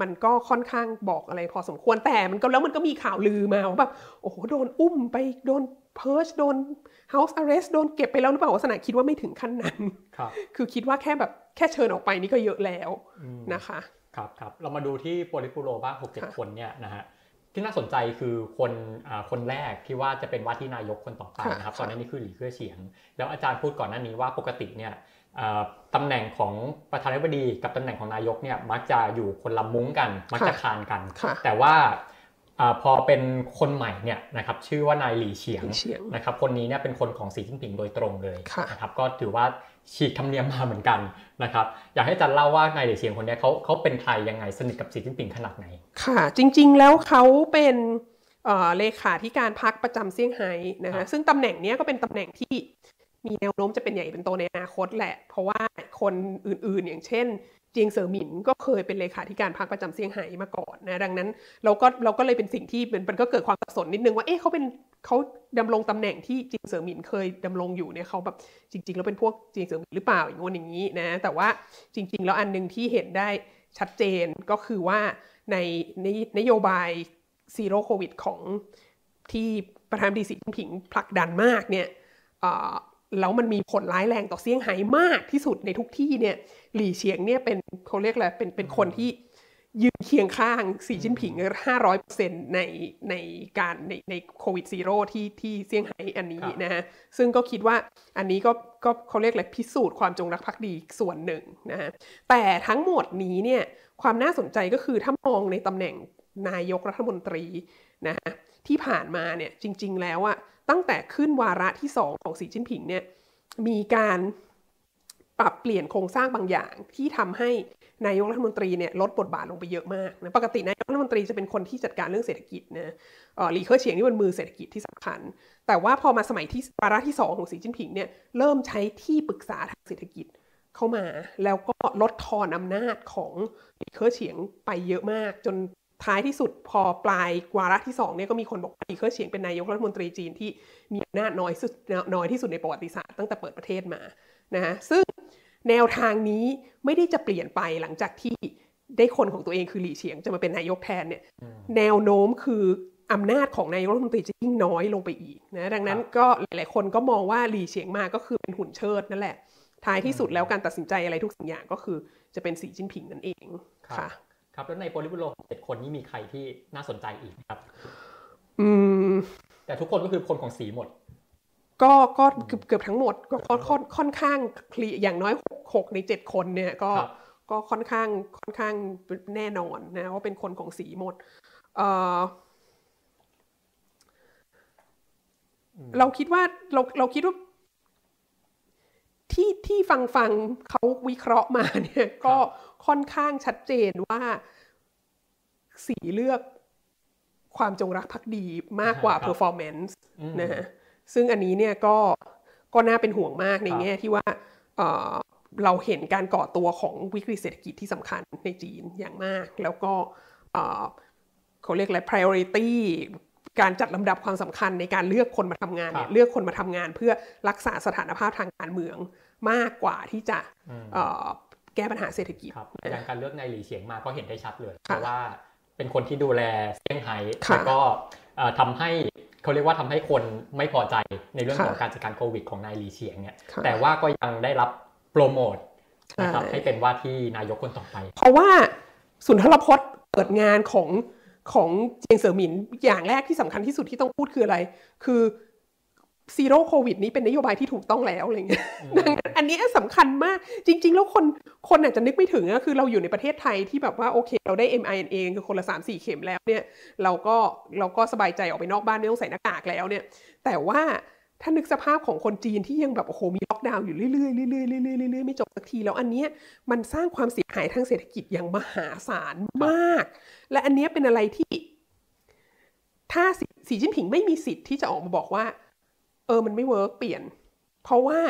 มันก็ค่อนข้างบอกอะไรพอสมควรแต่มันก็แล้วมันก็มีข่าวลือมาว่าแบบโอ้โหโดนอุ้มไปโดนเพิร์ชโดน House Arrest โดนเก็บไปแล้วหรือเปล่าวัสนาคิดว่าไม่ถึงขั้นนั้นคือคิดว่าแค่แบบแค่เชิญออกไปนี่ก็เยอะแล้วนะคะ ครับครับเรามาดูที่โปลิปูโรบ้างหกเจ็ดคนเนี่ยนะฮะที่น่าสนใจคือคนคนแรกที่ว่าจะเป็นว่าที่นายกคนต่อไปนะครับตอนนี้นี่คือหลี่เค่อเฉียง แล้วอาจารย์พูดก่อนหน้านี้ว่าปกติเนี่ยตำแหน่งของประธานาธิบดีกับตำแหน่งของนายกเนี่ยมักจะอยู่คนละมุ้งกันมักจะคานกัน แต่ว่าพอเป็นคนใหม่เนี่ยนะครับชื่อว่านายหลี่เฉียงนะครับคนนี้เนี่ยเป็นคนของสีจิ้นผิงโดยตรงเลยนะครับก็ถือว่า ฉีกธรรมเนียมมาเหมือนกันนะครับอยากให้จันเล่าว่านายหลี่เฉียงคนนี้เขาเขาเป็นใครยังไงสนิทกับสีจิ้นผิงขนาดไหน ค่ะ จริง ๆ แล้วเขาเป็นเลขาธิการพักประจำเซี่ยงไฮ้นะคะซึ่งตำแหน่งนี้ก็เป็นตำแหน่งที่มีแนวโน้มจะเป็นใหญ่เป็นโตในอนาคตแหละ เพราะว่าคนอื่นๆ อย่างเช่น เจียงเสิอหมินก็เคยเป็นเลขาธิการพรรคประจำเซี่ยงไฮ้มาก่อนนะดังนั้นเราก็เราก็เลยเป็นสิ่งที่มันก็เกิดความสับสนนิดนึงว่าเอ๊ะเขาเป็น เขาดำรงตำแหน่งที่จียงเสิอหมินเคยดำรงอยู่เนี่ยเขาแบบจริง ๆ แล้วเป็นพวกจียงเสิอหมินหรือเปล่าอย่างงี้อย่างนี้นะแต่ว่าจริง ๆ แล้วอันหนึ่งที่เห็นได้ชัดเจนก็คือว่าในนโยบายซีโร่โควิดของที่ประธานาธิบดีสีจิ้นผิงผลักดันมากเนี่ยแล้วมันมีผลร้ายแรงต่อเซี่ยงไฮ้มากที่สุดในทุกที่เนี่ยหลี่เฉียงเนี่ยเป็นเขาเรียกอะไรเป็นเป็นคนที่ ยืนเคียงข้างสีจิ้นผิงห้าร้อยเปอร์เซ็นในในการในในโควิดซีโร่ที่ที่เซี่ยงไฮ้อันนี้นะฮะ ซึ่งก็คิดว่าอันนี้ก็ก็เขาเรียกอะไรพิสูจน์ความจงรักภักดีส่วนหนึ่งนะฮะ แต่ทั้งหมดนี้เนี่ยความน่าสนใจก็คือถ้ามองในตำแหน่งนายกรัฐมนตรีนะฮะที่ผ่านมาเนี่ยจริง ๆ แล้วอะตั้งแต่ขึ้นวาระที่สองของสีจิ้นผิงเนี่ยมีการปรับเปลี่ยนโครงสร้างบางอย่างที่ทำให้ นายกรัฐมนตรีเนี่ยลดบทบาทลงไปเยอะมากนะปกตินายกรัฐมนตรีจะเป็นคนที่จัดการเรื่องเศรษฐกิจนะหลีเค่อเฉียงนี่เป็นมือเศรษฐกิจที่สำคัญ แต่ว่าพอมาสมัยที่วาระที่สองของสีจิ้นผิงเนี่ยเริ่มใช้ที่ปรึกษาทางเศรษฐกิจเข้ามา แล้วก็ลดทอนอำนาจของหลีเค่อเฉียงไปเยอะมาก จนท้ายที่สุดพอปลายวาระที่2เนี่ยก็มีคนบอกว่าลีเคิอเฉียงเป็นนายกรัฐมนตรีจีนที่มีอำนาจน้อยสุดน้อยที่สุดในประวัติศาสตร์ตั้งแต่เปิดประเทศมานะฮะซึ่ง แนวทางนี้ไม่ได้จะเปลี่ยนไปหลังจากที่ได้คนของตัวเองคือหลี่เฉียงจะมาเป็นนายกแทนเนี่ย แนวโน้มคืออำนาจของนายกรัฐมนตรีจะยิ่งน้อยลงไปอีกนะดังนั้นก็หลายๆคนก็มองว่าหลี่เฉียงมาก็คือเป็นหุ่นเชิดนั่นแหละ ท้ายที่สุดแล้วการตัดสินใจอะไรทุกสิ่งอย่างก็คือจะเป็นสีจิ้นผิงนั่นเองค่ะ ครับแล้วในโปลิบูโรเจ็ดคนนี้มีใครที่น่าสนใจอีกครับ อืม แต่ทุกคนก็คือคนของสีหมด ก็ก็เกือบเกือบทั้งหมดก็ค่อนค่อนข้างคลีอย่างน้อยหกในเจ็ดคนเนี่ยก็ก็ค่อนข้างค่อนข้างแน่นอนนะว่าเป็นคนของสีหมดเอ่ออเราคิดว่าเราเราคิดว่าที่ที่ฟังฟังเขาวิเคราะห์มาเนี่ยก็ค่อนข้างชัดเจนว่าสีเลือกความจงรักภักดีมากกว่าครับ performance อืมนะฮะ ซึ่งอันนี้เนี่ยก็ก็น่าเป็นห่วงมากในครับแง่ที่ว่าเอ่อเราเห็นการก่อตัวของวิกฤตเศรษฐกิจที่สำคัญในจีนอย่างมาก แล้วก็เอ่อเขาเรียกอะไร priority การจัดลำดับความสำคัญในการเลือกคนมาทำงานเนี่คยรับเลือกคนมาทำงานเพื่อรักษาสถานภาพทางการเมืองมากกว่าที่จะเอ่อแก้ปัญหาเศรษฐกิจครับอย่างการเลือกนายหลีเฉียงมาก็เห็นได้ชัดเลย เพค่ะราะว่าเป็นคนที่ดูแลเซี่ยงไฮ้ค่ะแล้วก็เอ่อทำให้ เขาเรียกว่าทำให้คนไม่พอใจในเรื่องค่ะของการจัดการโควิดของนายหลีเฉียงเนี่ยค่ะแต่ว่าก็ยังได้รับโปรโมทนะครับใช่ให้เป็นว่าที่นายกคนต่อไป เพราะว่าสุนทรพจน์เปิดงานของของเจียงเสอหมินอย่างแรกที่สำคัญที่สุดที่ต้องพูดคืออะไร คือ zero โควิดนี้เป็นนโยบายที่ถูกต้องแล้วอะไรเงี้ยดังนั้นอันนี้สำคัญมากจริง ๆ แล้วคนคนอาจจะนึกไม่ถึงก็คือเราอยู่ในประเทศไทยที่แบบว่าโอเค เราได้ mRNA คือคนละ3 4 เข็มแล้วเนี่ยเราก็เราก็สบายใจออกไปนอกบ้านไม่ต้องใส่หน้ากากแล้วเนี่ย แต่ว่าถ้านึกสภาพของคนจีนที่ยังแบบโอ้โหมีล็อกดาวน์อยู่เรื่อยๆเรื่อยๆเรื่อยๆเรื่อยๆเรื่อยๆไม่จบสักทีแล้วอันเนี้ยมันสร้างความเสียหายทางเศรษฐกิจอย่างมหาศาลมาก และอันเนี้ยเป็นอะไรที่ ถ้าสีสีจิ้นผิงไม่มีสิทธิ์ที่จะออกมาบอกว่า เออมันไม่ work เปลี่ยน เพราะว่า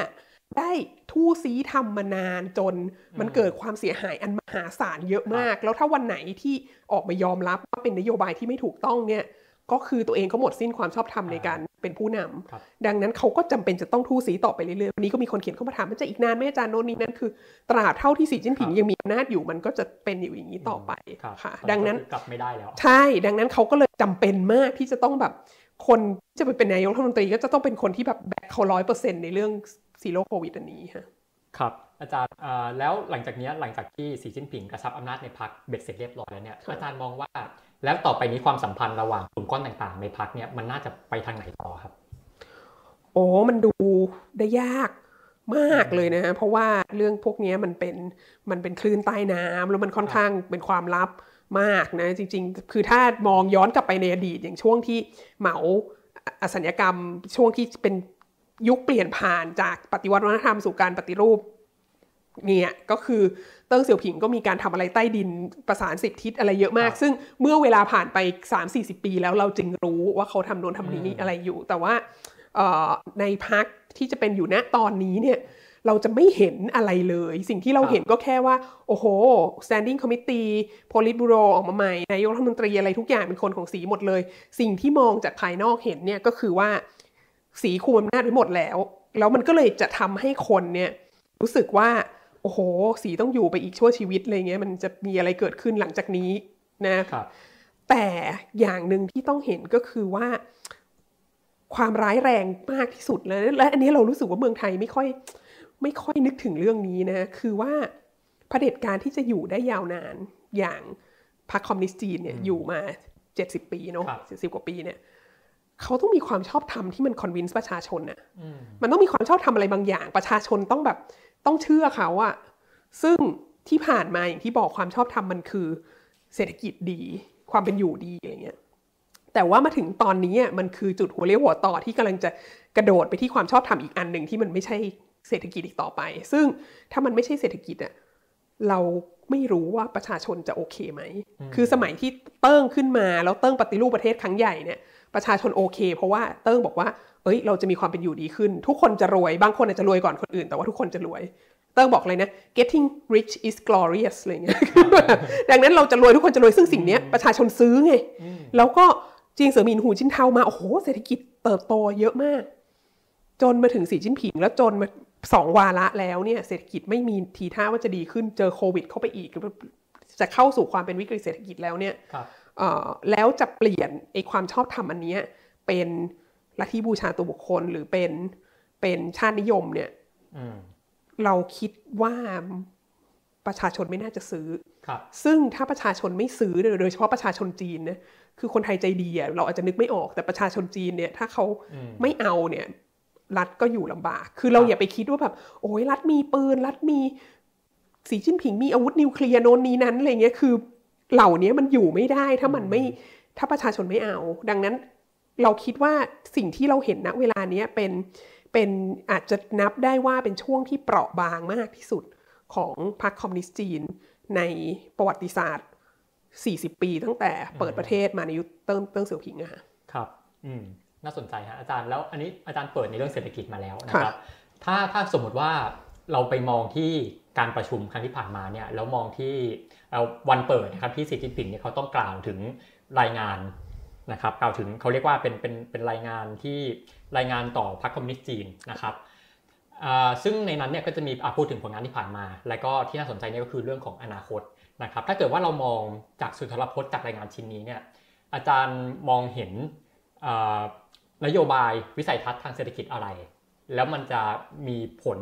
ได้ทู่ซี้ทำมานานจนมันเกิดความเสียหายอันมหาศาลเยอะมาก แล้วถ้าวันไหนที่ออกมายอมรับว่าเป็นนโยบายที่ไม่ถูกต้องเนี่ย ก็คือตัวเองก็หมดสิ้นความชอบธรรมในการเป็นผู้นำครับดังนั้นเขาก็จำเป็นจะต้องทู่ซี้ต่อไปเรื่อยๆวันนี้ก็มีคนเขียนเข้ามาถามมันจะอีกนานไหมอาจารย์โน่นนี่นั่นคือ ตราบเท่าที่สีจิ้นผิงยังมีอำนาจอยู่มันก็จะเป็นอยู่อย่างนี้ต่อไปครับค่ะตอดังนั้นก็คือกลับไม่ได้แล้วใช่ ดังนั้นเขาก็เลยจำเป็นมากที่จะต้องแบบ คนที่จะไปเป็นนายกรัฐมนตรีก็จะต้องเป็นคนที่แบบแบกเขาร้อยเปอร์เซ็นในเรื่องซีโร่โควิดอันนี้ค่ะครับอาจารย์อ่าแล้วหลังจากเนี้ยหลังจากที่สีจิ้นผิงกระชับอำนาจในพรรคเบ็ดเสร็จเรียบร้อยแล้วเนี่ยครับอาจารย์มองว่าแล้วต่อไปนี้ความสัมพันธ์ระหว่างกลุ่มก้อนต่างๆ ในพรรคเนี่ยมันน่าจะไปทางไหนต่อครับ โอ้มันดูได้ยากมากเลยนะฮะเพราะว่าเรื่องพวกเนี้ยมันเป็นมันเป็นคลื่นใต้น้ำแล้วมันค่อนข้างเป็นความลับ มากนะจริงๆ คือถ้ามองย้อนกลับไปในอดีตอย่างช่วงที่เหมาอสัญญกรรมช่วงที่เป็นยุคเปลี่ยนผ่านจากปฏิวัติวัฒนธรรมสู่การปฏิรูปเนี่ยก็คือเติ้งเสี่ยวผิงก็มีการทำอะไรใต้ดินประสานสิบทิศอะไรเยอะมากครับซึ่งเมื่อเวลาผ่านไป 3 4 0 ปีแล้วเราจึงรู้ว่าเขาทำโน้นทำนี้อืมอะไรอยู่ แต่ว่าเอ่อในพักที่จะเป็นอยู่ณตอนนี้เนี่ย เราจะไม่เห็นอะไรเลย สิ่งที่เราเห็นก็แค่ว่า โอ้โห standing committee politburo ออกมาใหม่ นายกรัฐมนตรีอะไรทุกอย่างเป็นคนของสีหมดเลย สิ่งที่มองจากภายนอกเห็นเนี่ยก็คือว่าสีคุมอำนาจไว้หมดแล้ว แล้วมันก็เลยจะทำให้คนเนี่ยรู้สึกว่า โอ้โห สีต้องอยู่ไปอีกชั่วชีวิตอะไรเงี้ยมันจะมีอะไรเกิดขึ้นหลังจากนี้นะครับ แต่อย่างหนึ่งที่ต้องเห็นก็คือว่าความร้ายแรงมากที่สุดแล้วและอันนี้เรารู้สึกว่าเมืองไทยไม่ค่อย ไม่ค่อยนึกถึงเรื่องนี้นะคือว่าเผด็จการที่จะอยู่ได้ยาวนานอย่างพรรคคอมมิวนิสต์จีนเนี่ยอยู่มา70ปีเนาะครับเจ็ดสิบกว่าปีเนี่ยเขาต้องมีความชอบธรรมที่มันคอนวินส์ประชาชนน่ะอืมมันต้องมีความชอบธรรมอะไรบางอย่าง ประชาชนต้องแบบต้องเชื่อเขาอะซึ่งที่ผ่านมาอย่างที่บอกความชอบธรรมมันคือ เศรษฐกิจดี ความเป็นอยู่ดีอะไรเงี้ย แต่ว่ามาถึงตอนนี้อะมันคือจุดหัวเลี้ยวหัวต่อที่กำลังจะกระโดดไปที่ความชอบธรรมอีกอันหนึ่งที่มันไม่ใช่ เศรษฐกิจอีกต่อไป ซึ่งถ้ามันไม่ใช่เศรษฐกิจอะเราไม่รู้ว่าประชาชนจะโอเคไหม คือสมัยที่เติ้งขึ้นมาแล้วเติ้งปฏิรูปประเทศครั้งใหญ่เนี่ยประชาชนโอเค เพราะว่าเติ้งบอกว่า เอ้ย เราจะมีความเป็นอยู่ดีขึ้น ทุกคนจะรวย บางคนอาจจะรวยก่อนคนอื่น แต่ว่าทุกคนจะรวย เติ้งบอกเลยนะ getting rich is glorious อะไรเงี้ยคือแบบดังนั้นเราจะรวยทุกคนจะรวย ซึ่งสิ่งเนี้ยประชาชนซื้อไง แล้วก็จีนเสือหมินหูจิ้นเทามา โอ้โห เศรษฐกิจเติบโตเยอะมาก จนมาถึงสีจิ้นผิงแล้วจนมา สองวาระแล้วเนี่ยเศรษฐกิจไม่มีทีท่าว่าจะดีขึ้นเจอโควิด เข้าไปอีกจะเข้าสู่ความเป็นวิกฤตเศรษฐกิจแล้วเนี่ยครับเอ่อแล้วจะเปลี่ยนไอ้ความชอบธรรมอันเนี้ยเป็นลัทธิบูชาตัวบุคคลหรือเป็นเป็นชาตินิยมเนี่ยอืมเราคิดว่าประชาชนไม่น่าจะซื้อครับซึ่งถ้าประชาชนไม่ซื้อโดยเฉพาะประชาชนจีนนะคือคนไทยใจดีอะเราอาจจะนึกไม่ออกแต่ประชาชนจีนเนี่ยถ้าเขาอืมไม่เอาเนี่ย รัฐก็อยู่ลำบาก คือเราครับอย่าไปคิดว่าแบบ โอ้ยรัฐมีปืน รัฐมี สีจิ้นผิงมีอาวุธนิวเคลียร์โน้นนี้นั้นอะไรเงี้ย คือ เหล่านี้มันอยู่ไม่ได้ถ้ามันไม่ถ้าประชาชนไม่เอา ดังนั้นเราคิดว่าสิ่งที่เราเห็นณเวลาเนี้ยเป็นเป็นอาจจะนับได้ว่าเป็นช่วงที่เปราะบางมากที่สุดของพรรคคอมมิวนิสต์จีน ในประวัติศาสตร์ 40 ปีตั้งแต่เปิดประเทศมาในยุคเติ้งเติ้งเสี่ยวผิงอะค่ะครับ อืม น่าสนใจฮะอาจารย์แล้วอันนี้อาจารย์เปิดในเรื่องเศรษฐกิจมาแล้วนะครับ ถ้าถ้าสมมติว่าเราไปมองที่การประชุมครั้งที่ผ่านมาเนี่ยแล้วมองที่วันเปิดนะครับที่สีจิ้นผิงเนี่ยเขาต้องกล่าวถึงรายงานนะครับกล่าวถึงเขาเรียกว่าเป็นเป็นเป็นรายงานที่รายงานต่อพรรคคอมมิวนิสต์จีนนะครับซึ่งในนั้นเนี่ยก็จะมีพูดถึงผลงานที่ผ่านมา แล้วก็ที่น่าสนใจเนี่ยก็คือเรื่องของอนาคตนะครับ ถ้าเกิดว่าเรามองจากสุนทรพจน์จากรายงานชิ้นนี้เนี่ยอาจารย์มองเห็น นโยบายวิสัยทัศน์ทางเศรษฐกิจอะไร แล้วมันจะมีผล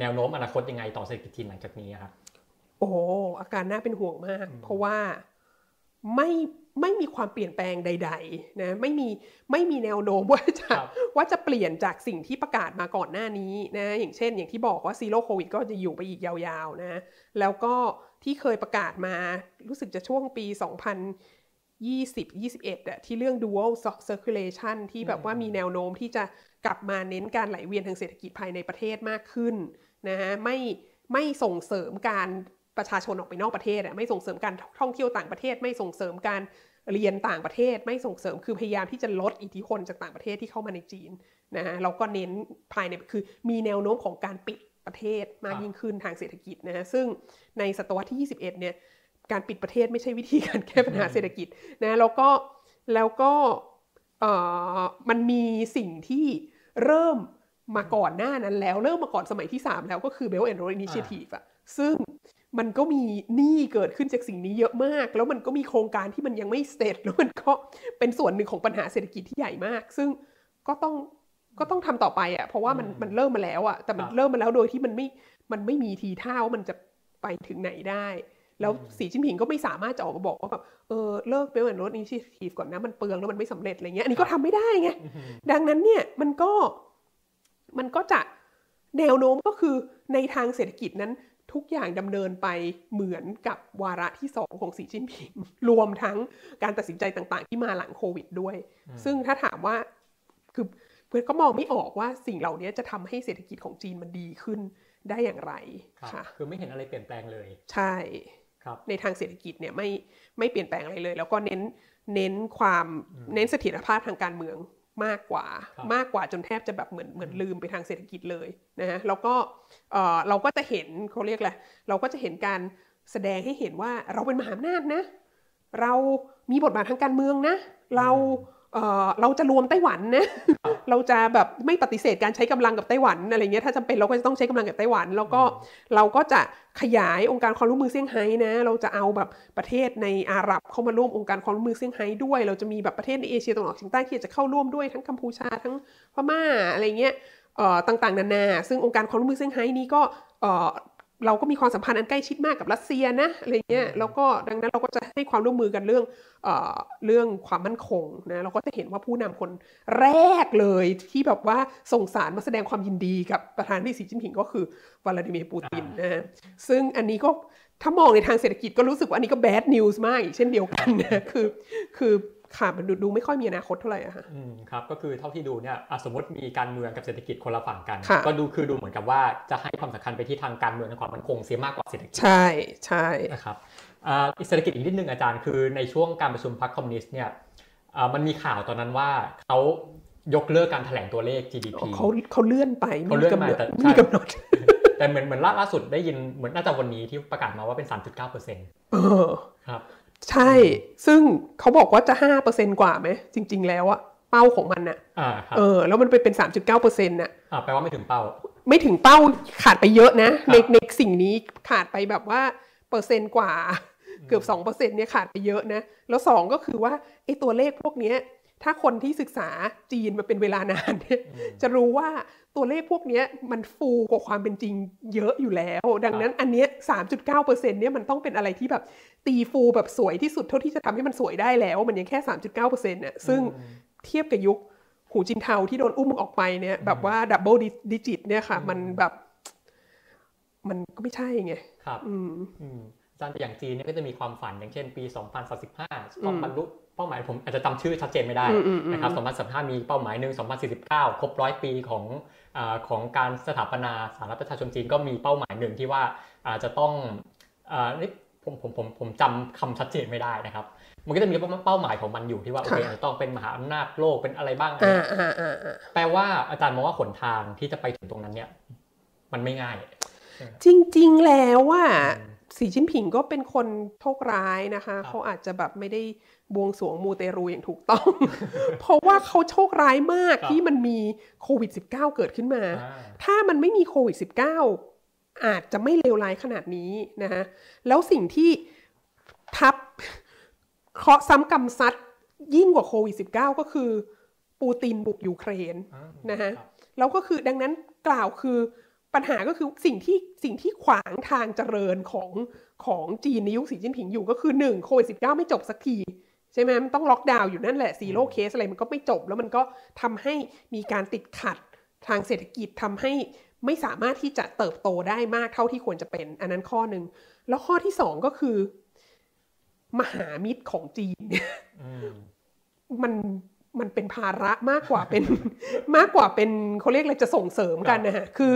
แนวโน้มอนาคตยังไงต่อเศรษฐกิจจีนหลังจากนี้ครับโอ้อาการน่าเป็นห่วงมาก เพราะว่าไม่ไม่มีความเปลี่ยนแปลงใด ๆ นะไม่มีไม่มีแนวโน้มว่าจะว่าจะเปลี่ยนจากสิ่งที่ประกาศมาก่อนหน้านี้นะอย่างเช่น อย่างที่บอกว่าซีโร่โควิดก็จะอยู่ไปอีกยาวๆนะแล้วก็ที่เคยประกาศมารู้สึกจะช่วงปี 2020 21อะที่เรื่อง dual circulation ที่แบบว่ามีแนวโน้มที่จะกลับมาเน้นการไหลเวียนทางเศรษฐกิจภายในประเทศมากขึ้นนะฮะไม่ไม่ส่งเสริมการประชาชนออกไปนอกประเทศอะไม่ส่งเสริมการท่องเที่ยวต่างประเทศ ไม่ส่งเสริมการเรียนต่างประเทศ ไม่ส่งเสริมคือพยายามที่จะลดอิทธิพลจากต่างประเทศที่เข้ามาในจีนนะฮะเราก็เน้นภายในคือมีแนวโน้มของการปิดประเทศมากยิ่งขึ้นทางเศรษฐกิจนะฮะซึ่งในศตวรรษที่ 21 เนี่ย การปิดประเทศไม่ใช่วิธีการแก้ปัญหาเศรษฐกิจนะแล้วก็แล้วก็มันมีสิ่งที่เริ่มมาก่อนหน้านั้นแล้ว เริ่มมาก่อนสมัยที่ 3 แล้วก็คือ Belt and Road Initiative อะซึ่งมันก็มีหนี้เกิดขึ้นจากสิ่งนี้เยอะมาก แล้วมันก็มีโครงการที่มันยังไม่เสร็จแล้วมันก็เป็นส่วนหนึ่งของปัญหาเศรษฐกิจที่ใหญ่มาก ซึ่งก็ต้องก็ต้องทำต่อไปอะ่ะเพราะว่ามันมันเริ่มมาแล้วอะ่ะแต่มันเริ่มมาแล้วโดยที่มันไม่มันไม่มีทีท่าว่ามันจะไปถึงไหนได้ แล้วสีจิ้นผิงก็ไม่สามารถจะออกมาบอกว่าแบบเออเลิก Belt and Road Initiative ก่อนนะมันเปลืองแล้วมันไม่สำเร็จอะไรเงี้ยอันนี้ก็ทำไม่ได้ไงดังนั้นเนี่ยมันก็มันก็จะแนวโน้มก็คือในทางเศรษฐกิจนั้นทุกอย่างดำเนินไปเหมือนกับวาระที่สองของสีจิ้นผิง รวมทั้งการตัดสินใจต่างๆ ที่มาหลังโควิดด้วย ซึ่งถ้าถามว่าคือเพื่อนก็มองไม่ออกว่าสิ่งเหล่านี้จะทำให้เศรษฐกิจของจีนมันดีขึ้นได้อย่างไรค่ะคือไม่เห็นอะไรเปลี่ยนแปลงเลย ใช่ครับ ในทางเศรษฐกิจเนี่ยไม่ไม่เปลี่ยนแปลงอะไรเลย แล้วก็เน้นเน้นความเน้นเสถียรภาพทางการเมืองมากกว่ามากกว่าจนแทบจะแบบเหมือนเหมือนลืมไปทางเศรษฐกิจเลยนะฮะแล้วก็เราก็จะเห็นเขาเรียกแหละเราก็จะเห็นการแสดงให้เห็นว่าเราเป็นมหาอำนาจนะ เรามีบทบาททางการเมืองนะ เรา เราจะรวมไต้หวันนะเราจะแบบไม่ปฏิเสธการใช้กำลังกับไต้หวันอะไรเงี้ยถ้าจำเป็นเราก็จะต้องใช้กำลังกับไต้หวัน แล้วก็เราก็จะขยายองค์การความร่วมมือเซี่ยงไฮ้นะ เราจะเอาแบบประเทศในอาหรับเข้ามาร่วมองค์การความร่วมมือเซี่ยงไฮ้ด้วย เราจะมีแบบประเทศในเอเชียตะวันออกเฉียงใต้ที่จะเข้าร่วมด้วยทั้งกัมพูชาทั้งพม่าอะไรเงี้ยต่างๆนานา ซึ่งองค์การความร่วมมือเซี่ยงไฮ้นี้ก็ เราก็มีความสัมพันธ์อันใกล้ชิดมากกับรัสเซียนะอะไรเงี้ยแล้วก็ดังนั้นเราก็จะให้ความร่วมมือกันเรื่องเอเรื่องความมั่นคงนะเราก็จะเห็นว่าผู้นำคนแรกเลยที่แบบว่าส่งสารมาแสดงความยินดีกับประธานาธิบดีสีจิ้นผิงก็คือวลาดิเมียร์ปูตินนะซึ่งอันนี้ก็ถ้ามองในทางเศรษฐกิจก็รู้สึกว่าอันนี้ก็แบดนิวส์มากอีกเช่นเดียวกันนะคือคือ ค่ะมันดูดูไม่ค่อยมีอนาคตเท่าไหร่อะค่ะอืมครับก็คือเท่าที่ดูเนี่ยสมมติมีการเมืองกับเศรษฐกิจคนละฝั่งกัน ก็ดูคือดูเหมือนกับว่าจะให้ความสำคัญไปที่ทางการเมืองและความมั่นคงเสียมากกว่าเศรษฐกิจใช่ใช่นะครับเศรษฐกิจอีกนิดนึงอาจารย์คือในช่วงการประชุมพรรคคอมมิวนิสต์เนี่ยมันมีข่าวตอนนั้นว่าเขายกเลิกการแถลงตัวเลข GDP เขาเขาเลื่อนไปเขาเลื่อนมาแต่มีกำหนดแต่เหมือนเหมือนล่าสุดได้ยินเหมือนน่าจะวันนี้ที่ประกาศมาว่าเป็น 3.9%เออครับ ใช่ ซึ่งเขาบอกว่าจะห้าเปอร์เซ็นกว่าไหม จริง ๆ แล้วอะเป้าของมันอะเออ แล้วมันไปเป็นสามจุดเก้าเปอร์เซ็นต์น่ะแปลว่าไม่ถึงเป้า ไม่ถึงเป้าขาดไปเยอะนะ ในในสิ่งนี้ขาดไปแบบว่าเปอร์เซ็นต์กว่า เกือบสองเปอร์เซ็นต์เนี่ยขาดไปเยอะนะ แล้วสองก็คือว่าไอ้ตัวเลขพวกเนี้ย ถ้าคนที่ศึกษาจีนมาเป็นเวลานานเนี่ยจะรู้ว่าตัวเลขพวกนี้มันฟูกว่าความเป็นจริงเยอะอยู่แล้ว ดังนั้นอันเนี้ย3.9%เนี่ยมันต้องเป็นอะไรที่แบบตีฟูแบบสวยที่สุดเท่าที่จะทำให้มันสวยได้แล้ว มันยังแค่ 3.9%เนี่ยซึ่งเทียบกับยุคหูจินเทาที่โดนอุ้มออกไปเนี่ยแบบว่า double digit เนี่ยค่ะ มันแบบมันก็ไม่ใช่ไง ครับ อืมอืมอาจารย์แต่อย่างจีนเนี่ยก็จะมีความฝันอย่างเช่น ปี 2035 ต้องบรรลุ เป้าหมายผมอาจจะจำชื่อชัดเจนไม่ได้อืมอืมอืมนะครับ2035 มีเป้าหมายหนึ่ง2049 ครบร้อยปีของอาของการสถาปนาสาธารณรัฐประชาชนจีนก็มีเป้าหมายหนึ่งที่ว่าอาจจะต้องอานี่ผมผมผมผมจำคำชัดเจนไม่ได้นะครับ มันก็จะมีเป้าหมายของมันอยู่ที่ว่าโอเคค่ะอาจจะต้องเป็นมหาอำนาจโลกเป็นอะไรบ้างอ่าอ่าอ่าอ่าแปลว่าอาจารย์มองว่าหนทางที่จะไปถึงตรงนั้นเนี่ย มันไม่ง่าย จริง ๆ แล้วว่าอืมสีจิ้นผิงก็เป็นคนโชคร้ายนะคะครับเขาอาจจะแบบไม่ได้ บวงสรวงมูเตรูอย่างถูกต้อง เพราะว่าเขาโชคร้ายมากครับที่มันมีโควิด -19 เกิดขึ้นมาอ่าถ้ามันไม่มีโควิด -19 อาจจะไม่เลวร้ายขนาดนี้นะฮะแล้วสิ่งที่ทับเคราะห์ซ้ำกรรมซัดยิ่งกว่าโควิด -19 ก็คือ ปูตินบุกยูเครนอ่านะฮะครับแล้วก็คือดังนั้นกล่าวคือปัญหาก็คือสิ่งที่สิ่งที่ขวางทางเจริญของของจีนในยุคสีจิ้นผิงอยู่ก็คือหนึ่งโควิด -19 ไม่จบสักที ใช่ไหมมันต้องล็อกดาวน์อยู่นั่นแหละ zero case อะไรมันก็ไม่จบ แล้วมันก็ทำให้มีการติดขัดทางเศรษฐกิจทำให้ไม่สามารถที่จะเติบโตได้มากเท่าที่ควรจะเป็น อันนั้นข้อหนึ่งแล้วข้อที่สองก็คือ มหามิตรของจีนเนี่ยอืมมันมันเป็นภาระมากกว่าเป็น มากกว่าเป็นเขาเรียกอะไรจะส่งเสริมกันนะฮะคือ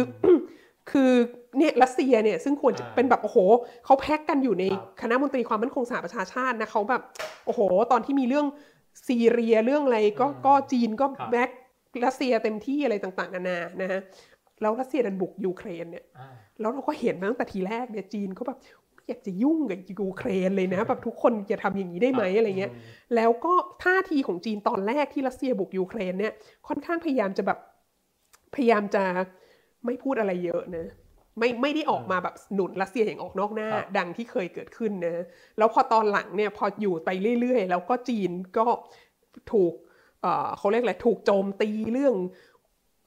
คือ เนี่ยรัสเซียเนี่ยซึ่งควรจะอ่าเป็นแบบโอ้โหเขาแพ็กกันอยู่ในครับคณะมนตรีความมั่นคงสหประชาชาตินะเขาแบบโอ้โห ตอนที่มีเรื่องซีเรียเรื่องอะไรก็ก็จีนก็ครับแบ็กรัสเซียเต็มที่อะไรต่างๆนานานะฮะแล้วรัสเซียดันบุกยูเครนเนี่ยอ่าแล้วเราก็เห็นมาตั้งแต่ทีแรกเนี่ยจีนก็แบบไม่อยากจะยุ่งกับยูเครนเลยนะแบบทุกคนจะทำอย่างนี้ได้ไหมอะไรเงี้ยแล้วก็ท่าทีของจีนตอนแรกที่รัสเซียบุกยูเครนเนี่ยค่อนข้างพยายามจะแบบพยายามจะไม่พูดอะไรเยอะนะ ไม่ไม่ได้ออกมาแบบหนุนรัสเซียอย่างออกนอกหน้าครับดังที่เคยเกิดขึ้นนะ แล้วพอตอนหลังเนี่ยพออยู่ไปเรื่อยๆ แล้วก็จีนก็ถูกเอ่อเขาเรียกอะไรถูกโจมตีเรื่อง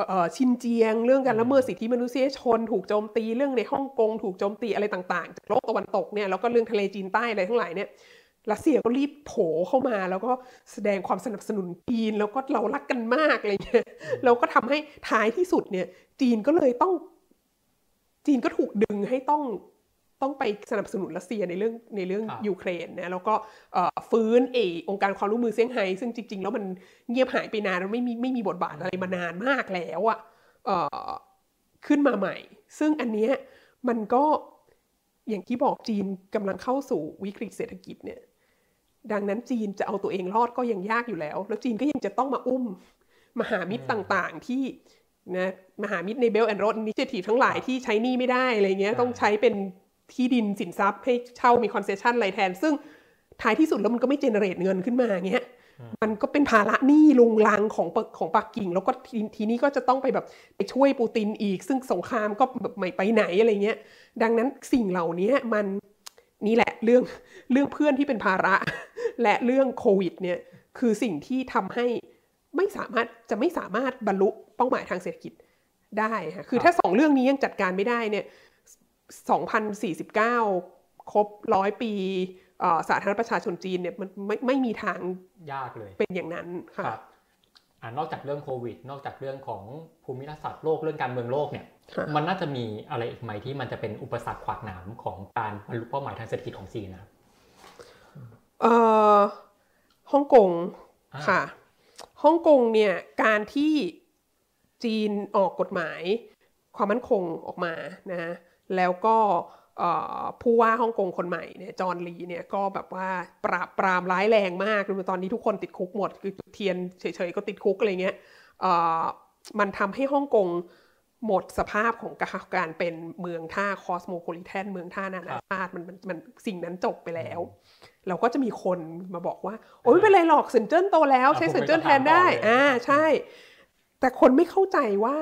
เอ่อชินเจียง เรื่องการละเมิดสิทธิมนุษยชน ถูกโจมตีเรื่องในฮ่องกง ถูกโจมตีอะไรต่างๆจากโลกตะวันตกเนี่ยแล้วก็เรื่องทะเลจีนใต้อะไรทั้งหลายเนี่ยรัสเซียก็รีบโผล่เข้ามา แล้วก็แสดงความสนับสนุนจีนแล้วก็เรารักกันมากอะไรเงี้ยแล้วก็ทำให้ท้ายที่สุดเนี่ยจีนก็เลยต้อง จีนก็ถูกดึงให้ต้องต้องไปสนับสนุนรัสเซียในเรื่องในเรื่องครับยูเครนนะแล้วก็เอ่อฟื้นเอองค์การความร่วมมือเซี่ยงไฮ้ซึ่งจริง ๆ แล้วมันเงียบหายไปนานแล้วไม่มีไม่มีบทบาทอะไรมานานมากแล้วอะเอ่อขึ้นมาใหม่ ซึ่งอันเนี้ยมันก็อย่างที่บอกจีนกำลังเข้าสู่วิกฤตเศรษฐกิจเนี่ยดังนั้นจีนจะเอาตัวเองรอดก็ยังยากอยู่แล้ว แล้วจีนก็ยังจะต้องมาอุ้มมหามิตรต่างๆที่ นะมหามิตรใน Belt and Road Initiative ทั้งหลายที่ใช้หนี้ไม่ได้อะไรเงี้ยอ่าต้องใช้เป็นที่ดินสินทรัพย์ให้เช่ามี concession อะไรแทน ซึ่งท้ายที่สุดแล้วมันก็ไม่ generate เงินขึ้นมาเงี้ยมันก็เป็นภาระหนี้รุงรังของปะของปักกิ่ง แล้วก็ทีทีนี้ก็จะต้องไปแบบไปช่วยปูตินอีก ซึ่งสงครามก็แบบไม่ไปไหนอะไรเงี้ย ดังนั้นสิ่งเหล่านี้มันนี่แหละเรื่องเรื่องเพื่อนที่เป็นภาระ และเรื่องโควิดเนี่ยคือสิ่งที่ทำให้ ไม่สามารถจะไม่สามารถบรรลุเป้าหมายทางเศรษฐกิจได้ค่ะคือถ้าสองเรื่องนี้ยังจัดการไม่ได้เนี่ย2049 ครบร้อยปีเอ่อสาธารณรัฐประชาชนจีนเนี่ยมันไม่ไม่มีทางยากเลย เป็นอย่างนั้นค่ะครับอ่านอกจากเรื่องโควิด นอกจากเรื่องของภูมิรัฐศาสตร์โลกเรื่องการเมืองโลกเนี่ยค่ะมันน่าจะมีอะไรอีกไหมที่มันจะเป็นอุปสรรคขวากหนามของการบรรลุเป้าหมายทางเศรษฐกิจของจีนนะครับเอ่อฮ่องกงอ่าค่ะ ฮ่องกงเนี่ยการที่จีนออกกฎหมายความมั่นคงออกมานะแล้วก็ผู้ว่าฮ่องกงคนใหม่เนี่ยจอห์นลีเนี่ยก็แบบว่าปราบปรามร้ายแรงมากตอนนี้ทุกคนติดคุกหมด คือจุดเทียนเฉยๆก็ติดคุกอะไรเงี้ยมันทำให้ฮ่องกงหมดสภาพของการเป็นเมืองท่า cosmopolitan เมืองท่านานาชาติมันมันมันสิ่งนั้นจบไปแล้ว เราก็จะมีคนมาบอกว่า โอ้ยไม่เป็นไรหรอกเซินเจิ้นโตแล้วใช้อะเซินเจิ้นผมแทนก็ได้ถามต่อเลยอ่าใช่ แต่คนไม่เข้าใจว่า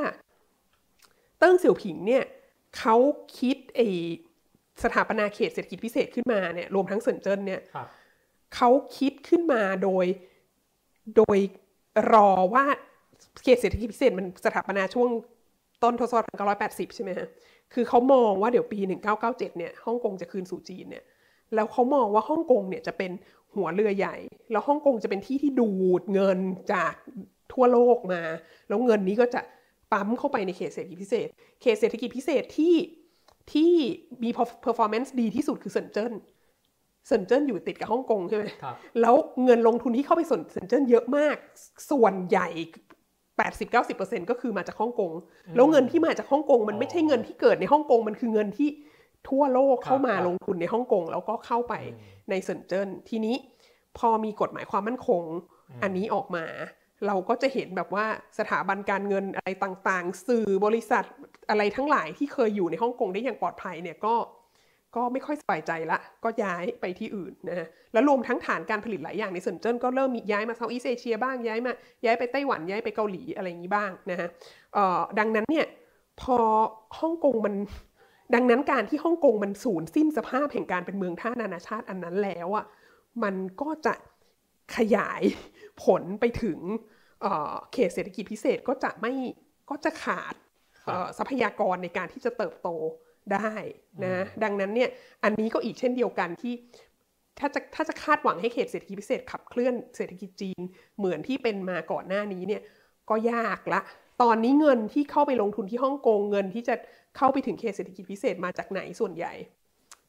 เติ้งเสี่ยวผิงเนี่ยเขาคิดไอสถาปนาเขตเศรษฐกิจพิเศษขึ้นมาเนี่ยรวมทั้งเซินเจิ้นเนี่ยครับเขาคิดขึ้นมาโดยโดยรอว่าเขตเศรษฐกิจพิเศษมันสถาปนาช่วงต้นทศวรรษ1980 ใช่ไหมฮะ คือเขามองว่าเดี๋ยวปี 1997 เนี่ย ฮ่องกงจะคืนสู่จีนเนี่ย แล้วเขามองว่าฮ่องกงเนี่ยจะเป็นหัวเรือใหญ่ แล้วฮ่องกงจะเป็นที่ที่ดูดเงินจากทั่วโลกมา แล้วเงินนี้ก็จะปั๊มเข้าไปในเขตเศรษฐกิจพิเศษ เขตเศรษฐกิจพิเศษที่ที่มี performance ดีที่สุดคือเซินเจิ้นเซินเจิ้นอยู่ติดกับฮ่องกงใช่ไหมครับแล้วเงินลงทุนที่เข้าไปในเซินเจิ้นเยอะมาก ส่วนใหญ่ 80-90%ก็คือมาจากฮ่องกง แล้วเงินที่มาจากฮ่องกงมันไม่ใช่เงินที่เกิดในฮ่องกง มันคือเงินที่ ทั่วโลกเข้ามาครับลงทุนในฮ่องกงแล้วก็เข้าไปในเซินเจิ้นทีนี้พอมีกฎหมายความมั่นคงอันนี้ออกมา เราก็จะเห็นแบบว่าสถาบันการเงินอะไรต่างๆ สื่อบริษัทอะไรทั้งหลายที่เคยอยู่ในฮ่องกงได้อย่างปลอดภัยเนี่ยก็ก็ไม่ค่อยสบายใจละ ก็ย้ายไปที่อื่นนะฮะแล้วรวมทั้งฐานการผลิตหลายอย่างในเซินเจิ้นก็เริ่มมีย้ายมาเซาท์อีสเอเชียบ้างย้ายมาย้ายไปไต้หวันย้ายไปเกาหลีอะไรอย่างนี้บ้างนะฮะเอ่อดังนั้นเนี่ยพอฮ่องกงมัน ดังนั้นการที่ฮ่องกงมันสูญสิ้นสภาพแห่งการเป็นเมืองท่านานาชาติอันนั้นแล้วอะมันก็จะขยายผลไปถึงเอ่อเขตเศรษฐกิจพิเศษก็จะไม่ก็จะขาดครับเอ่อทรัพยากรในการที่จะเติบโตได้นะดังนั้นเนี่ยอันนี้ก็อีกเช่นเดียวกันที่ถ้าจะถ้าจะคาดหวังให้เขตเศรษฐกิจพิเศษขับเคลื่อนเศรษฐกิจจีนเหมือนที่เป็นมาก่อนหน้านี้เนี่ยก็ยากละ ตอนนี้เงินที่เข้าไปลงทุนที่ฮ่องกงเงินที่จะเข้าไปถึงเขตเศรษฐกิจพิเศษมาจากไหนส่วนใหญ่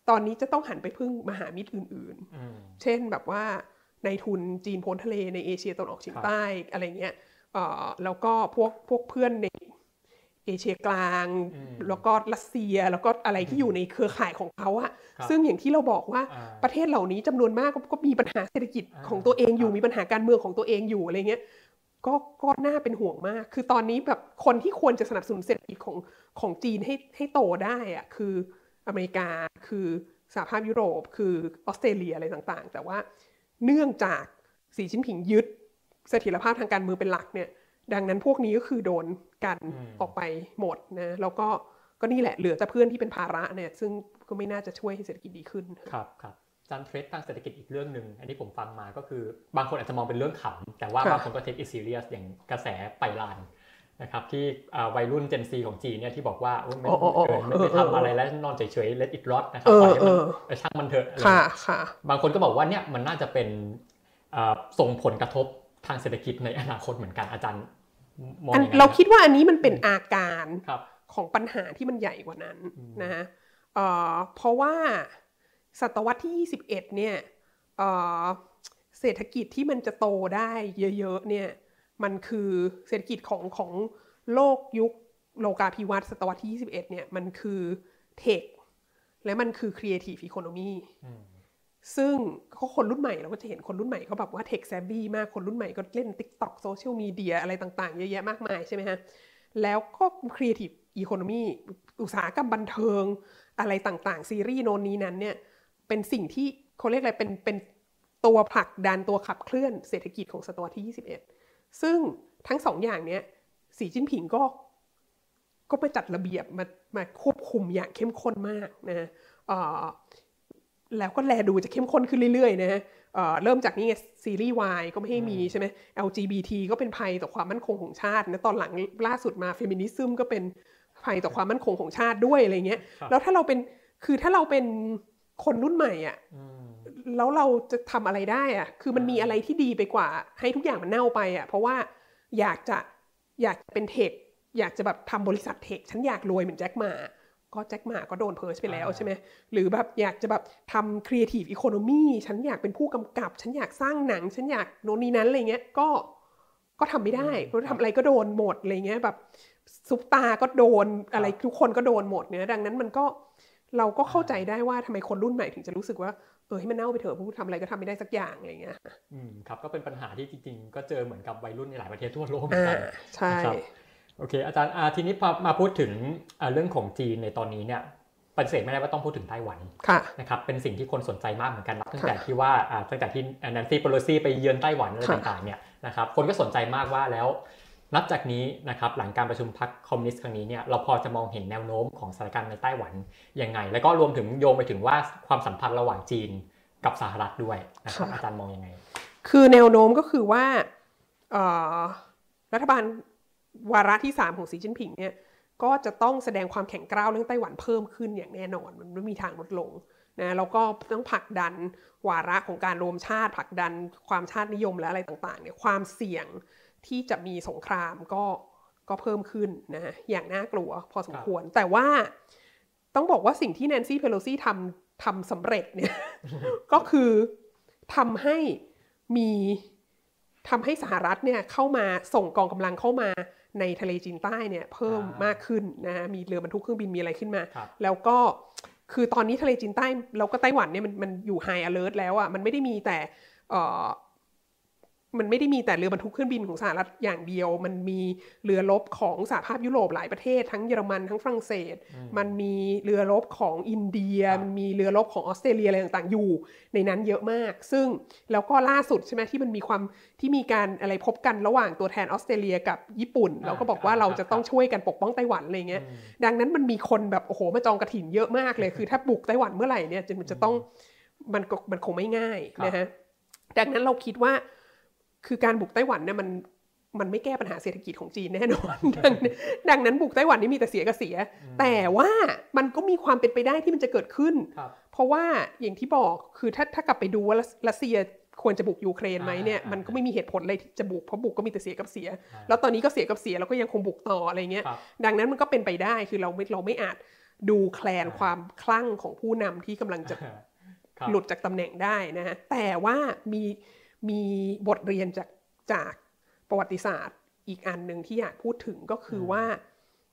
ตอนนี้จะต้องหันไปพึ่งมหามิตรอื่นๆอืมเช่นแบบว่าในทุนจีนพ้นทะเลในเอเชียตะวันออกเฉียงครับใต้อะไรเงี้ยเอ่อแล้วก็พวกพวกเพื่อนในเอเชียกลางอืมแล้วก็รัสเซียแล้วก็อะไรที่อยู่ในเครือข่ายของเขาอะครับซึ่งอย่างที่เราบอกว่าอ่าประเทศเหล่านี้จำนวนมากก็ก็มีปัญหาเศรษฐกิจอ่าของตัวเองอยู่ครับมีปัญหาการเมืองของตัวเองอยู่อะไรเงี้ย ก็ก็น่าเป็นห่วงมาก คือตอนนี้แบบคนที่ควรจะสนับสนุนเศรษฐกิจของของจีนให้ให้โตได้อะคืออเมริกาคือสหภาพยุโรป คือออสเตรเลียอะไรต่างๆ แต่ว่าเนื่องจากสีจิ้นผิงยึดเสถียรภาพทางการเมืองเป็นหลักเนี่ย ดังนั้นพวกนี้ก็คือโดนกันอืมออกไปหมดนะแล้วก็ก็นี่แหละเหลือแต่เพื่อนที่เป็นภาระเนี่ย ซึ่งก็ไม่น่าจะช่วยให้เศรษฐกิจดีขึ้นครับครับอา จารย์เทรดทางเศรษฐกิจอีกเรื่องหนึ่งอันนี้ผมฟังมาก็คือบางคนอาจจะมองเป็นเรื่องขำแต่ว่าค่ะบางคนก็เทคอิซีเรียสอย่างกระแสไปลานนะครับที่อ่าวัยรุ่น Gen Z ของจีนเนี่ยที่บอกว่าโอ้ยไม่อ๋ออ๋ออ๋อเออไม่เออไม่เออทำอะไรแล้วนอนเฉยๆ let it rot นะครัเออปล่อยให้มันเออเออช่างมันเถอะอะไรค่ะค่ะบางคนก็บอกว่าเนี่ยมันน่าจะเป็นอ่าส่งผลกระทบทางเศรษฐกิจในอนาคตเหมือนกันอาจารย์มองอันยังไงเราคิดว่าอันนี้มันเป็นอาการครับของปัญหาที่มันใหญ่กว่านั้นนะฮะเอ่อเพราะว่า ศตวรรษที่ 21 เนี่ยเอ่อเศรษฐกิจที่มันจะโตได้เยอะๆ เนี่ยมันคือเศรษฐกิจของของโลกยุคโลกาภิวัตน์ศตวรรษที่ 21 เนี่ยมันคือเทคและมันคือ Creative Economy อืมซึ่งเขาคนรุ่นใหม่เราก็จะเห็นคนรุ่นใหม่เขาแบบว่าเทคแซ v บี้มากคนรุ่นใหม่ก็เล่น TikTok โซเชียลมีเดียอะไรต่างๆ เยอะแยะมากมายใช่ไหมฮะ แล้วก็ Creative Economy อุตสาหกรรมบันเทิงอะไรต่างๆ ซีรีส์โนนนี้นั้นเนี่ย เป็นสิ่งที่เขาเรียกอะไรเป็นเป็นตัวผลักดันตัวขับเคลื่อนเศรษฐกิจของศตวรรษที่ 21 ซึ่งทั้งสองอย่างเนี้ยสีจิ้นผิงก็ก็มาจัดระเบียบมามาควบคุมอย่างเข้มข้นมากนะฮะเอ่อแล้วก็แลดูจะเข้มข้นขึ้นเรื่อยๆนะฮะเอ่อเริ่มจากนี่ไงซีรีส์วายก็ไม่ให้มีใช่ไหม LGBT ก็เป็นภัยต่อความมั่นคงของชาตินะตอนหลังล่าสุดมาเฟมินิซึมก็เป็นภัยต่อความมั่นคงของชาติด้วยอะไรเงี้ยครับแล้วถ้าเราเป็นคือถ้าเราเป็น คนรุ่นใหม่อะอืมแล้วเราจะทำอะไรได้อะคือมันมีอะไรที่ดีไปกว่า ให้ทุกอย่างมันเน่าไปอะเพราะว่าอยากจะอยากจะเป็น tech อยากจะแบบทำบริษัท tech ฉันอยากรวยเหมือนแจ็คหม่าก็แจ็คหม่าก็โดน purge ไปแล้วอ่าใช่ไหมหรือแบบอยากจะแบบทำ creative economy ฉันอยากเป็นผู้กำกับ ฉันอยากสร้างหนัง ฉันอยากโน่นนี่นั้นอะไรเงี้ยก็ก็ทำไม่ได้เพราะทำอะไรก็โดนหมดอะไรเงี้ยแบบซุปตาร์ก็โดนอะไรทุกคนก็โดนหมดเนี่ยดังนั้นมันก็ เราก็เข้าใจได้ว่าทำไมคนรุ่นใหม่ถึงจะรู้สึกว่าเออให้มันเน่าไปเถอะผู้ทำอะไรก็ทำไม่ได้สักอย่างอะไรเงี้ยอืมครับก็เป็นปัญหาที่จริงๆ ก็เจอเหมือนกับวัยรุ่นในหลายประเทศทั่วโลกเหมืออ่านกันใช่นะครับโอเค อาจารย์อาทีนี้พอมาพูดถึงอ่าเรื่องของจีนในตอนนี้เนี่ยปฏิเสธไม่ได้ว่าต้องพูดถึงไต้หวันค่ะนะครับเป็นสิ่งที่คนสนใจมากเหมือนกันนับตั้งค่ะแต่ที่ว่าอ่าตั้งแต่ที่แนนซี่เปโลซีไปเยือนไต้หวันอะไรค่ะต่างๆเนี่ยนะครับคนก็สนใจมากว่าแล้ว นับจากนี้นะครับหลังการประชุมพรรคคอมมิวนิสต์ครั้งนี้เนี่ยเราพอจะมองเห็นแนวโน้มของสถานการณ์ในไต้หวันยังไง แล้วก็รวมถึงโยงไปถึงว่าความสัมพันธ์ระหว่างจีนกับสหรัฐด้วยนะครับค่ะอาจารย์มองยังไง คือแนวโน้มก็คือว่าเอ่อรัฐบาลวาระที่ 3 ของสีจิ้นผิงเนี่ยก็จะต้องแสดงความแข็งกร้าวเรื่องไต้หวันเพิ่มขึ้นอย่างแน่นอน มันไม่มีทางลดลงนะแล้วก็ต้องผลักดันวาระของการรวมชาติผลักดันความชาตินิยมและอะไรต่างๆเนี่ยความเสี่ยง ที่จะมีสงครามก็ก็เพิ่มขึ้นนะอย่างน่ากลัวพอสมควร แต่ว่าต้องบอกว่าสิ่งที่แนนซี่เพโลซี่ทำทำสำเร็จเนี่ย ก็คือทำให้มีทำให้สหรัฐเนี่ยเข้ามาส่งกองกำลังเข้ามาในทะเลจีนใต้เนี่ยเพิ่มอ่ามมากขึ้นนะมีเรือบรรทุกเครื่องบินมีอะไรขึ้นมาครับแล้วก็คือตอนนี้ทะเลจีนใต้แล้วก็ไต้หวันเนี่ยมันมันอยู่ไฮอ l เล r t แล้วอะ่ะมันไม่ได้มีแต่เอ่อ มันไม่ได้มีแต่เรือบรรทุกเครื่องบินของสหรัฐอย่างเดียว มันมีเรือรบของสหภาพยุโรปหลายประเทศ ทั้งเยอรมันทั้งฝรั่งเศส มันมีเรือรบของอินเดียครับมันมีเรือรบของออสเตรเลียอะไรต่างๆอยู่ ในนั้นเยอะมาก ซึ่งแล้วก็ล่าสุดใช่ไหมที่มันมีความที่มีการอะไรพบกันระหว่างตัวแทนออสเตรเลียกับญี่ปุ่นอ่าแล้วก็บอกว่าครับเราจะต้องครับช่วยกันปกป้องไต้หวันอะไรเงี้ย ดังนั้นมันมีคนแบบโอ้โหมาจองกระถินเยอะมากเลย คือถ้าบุกไต้หวันเมื่อไหร่เนี่ยจะมันจะต้องมันก็มันคงไม่ง่ายครับนะฮะ ดังนั้นเราคิดว่า คือการบุกไต้หวันเนี่ยมันมันไม่แก้ปัญหาเศรษฐกิจของจีนแน่นอน ดังนั้นดังนั้นบุกไต้หวันนี่มีแต่เสียกับเสีย แต่ว่ามันก็มีความเป็นไปได้ที่มันจะเกิดขึ้นครับเพราะว่าอย่างที่บอกคือถ้าถ้ากลับไปดูว่ารัสรัสเซียควรจะบุกยูเครนไหมเนี่ยอ่ามัมันก็ไม่มีเหตุผลอะไรที่จะบุกเพราะบุกก็มีแต่เสียกับเสียอ่าแล้วตอนนี้ก็เสียกับเสียแล้วก็ยังคงบุกต่ออะไรเงี้ยครับดังนั้นมันก็เป็นไปได้คือเราไม่เราไม่อาจดูแคลนความคลั่งของผู้นำที่กำลังจะครับหลุดจากตำแหน่งได้นะฮะแต่ว่ามี มีบทเรียนจากจากประวัติศาสตร์อีกอันหนึ่งที่อยากพูดถึงก็คือว่า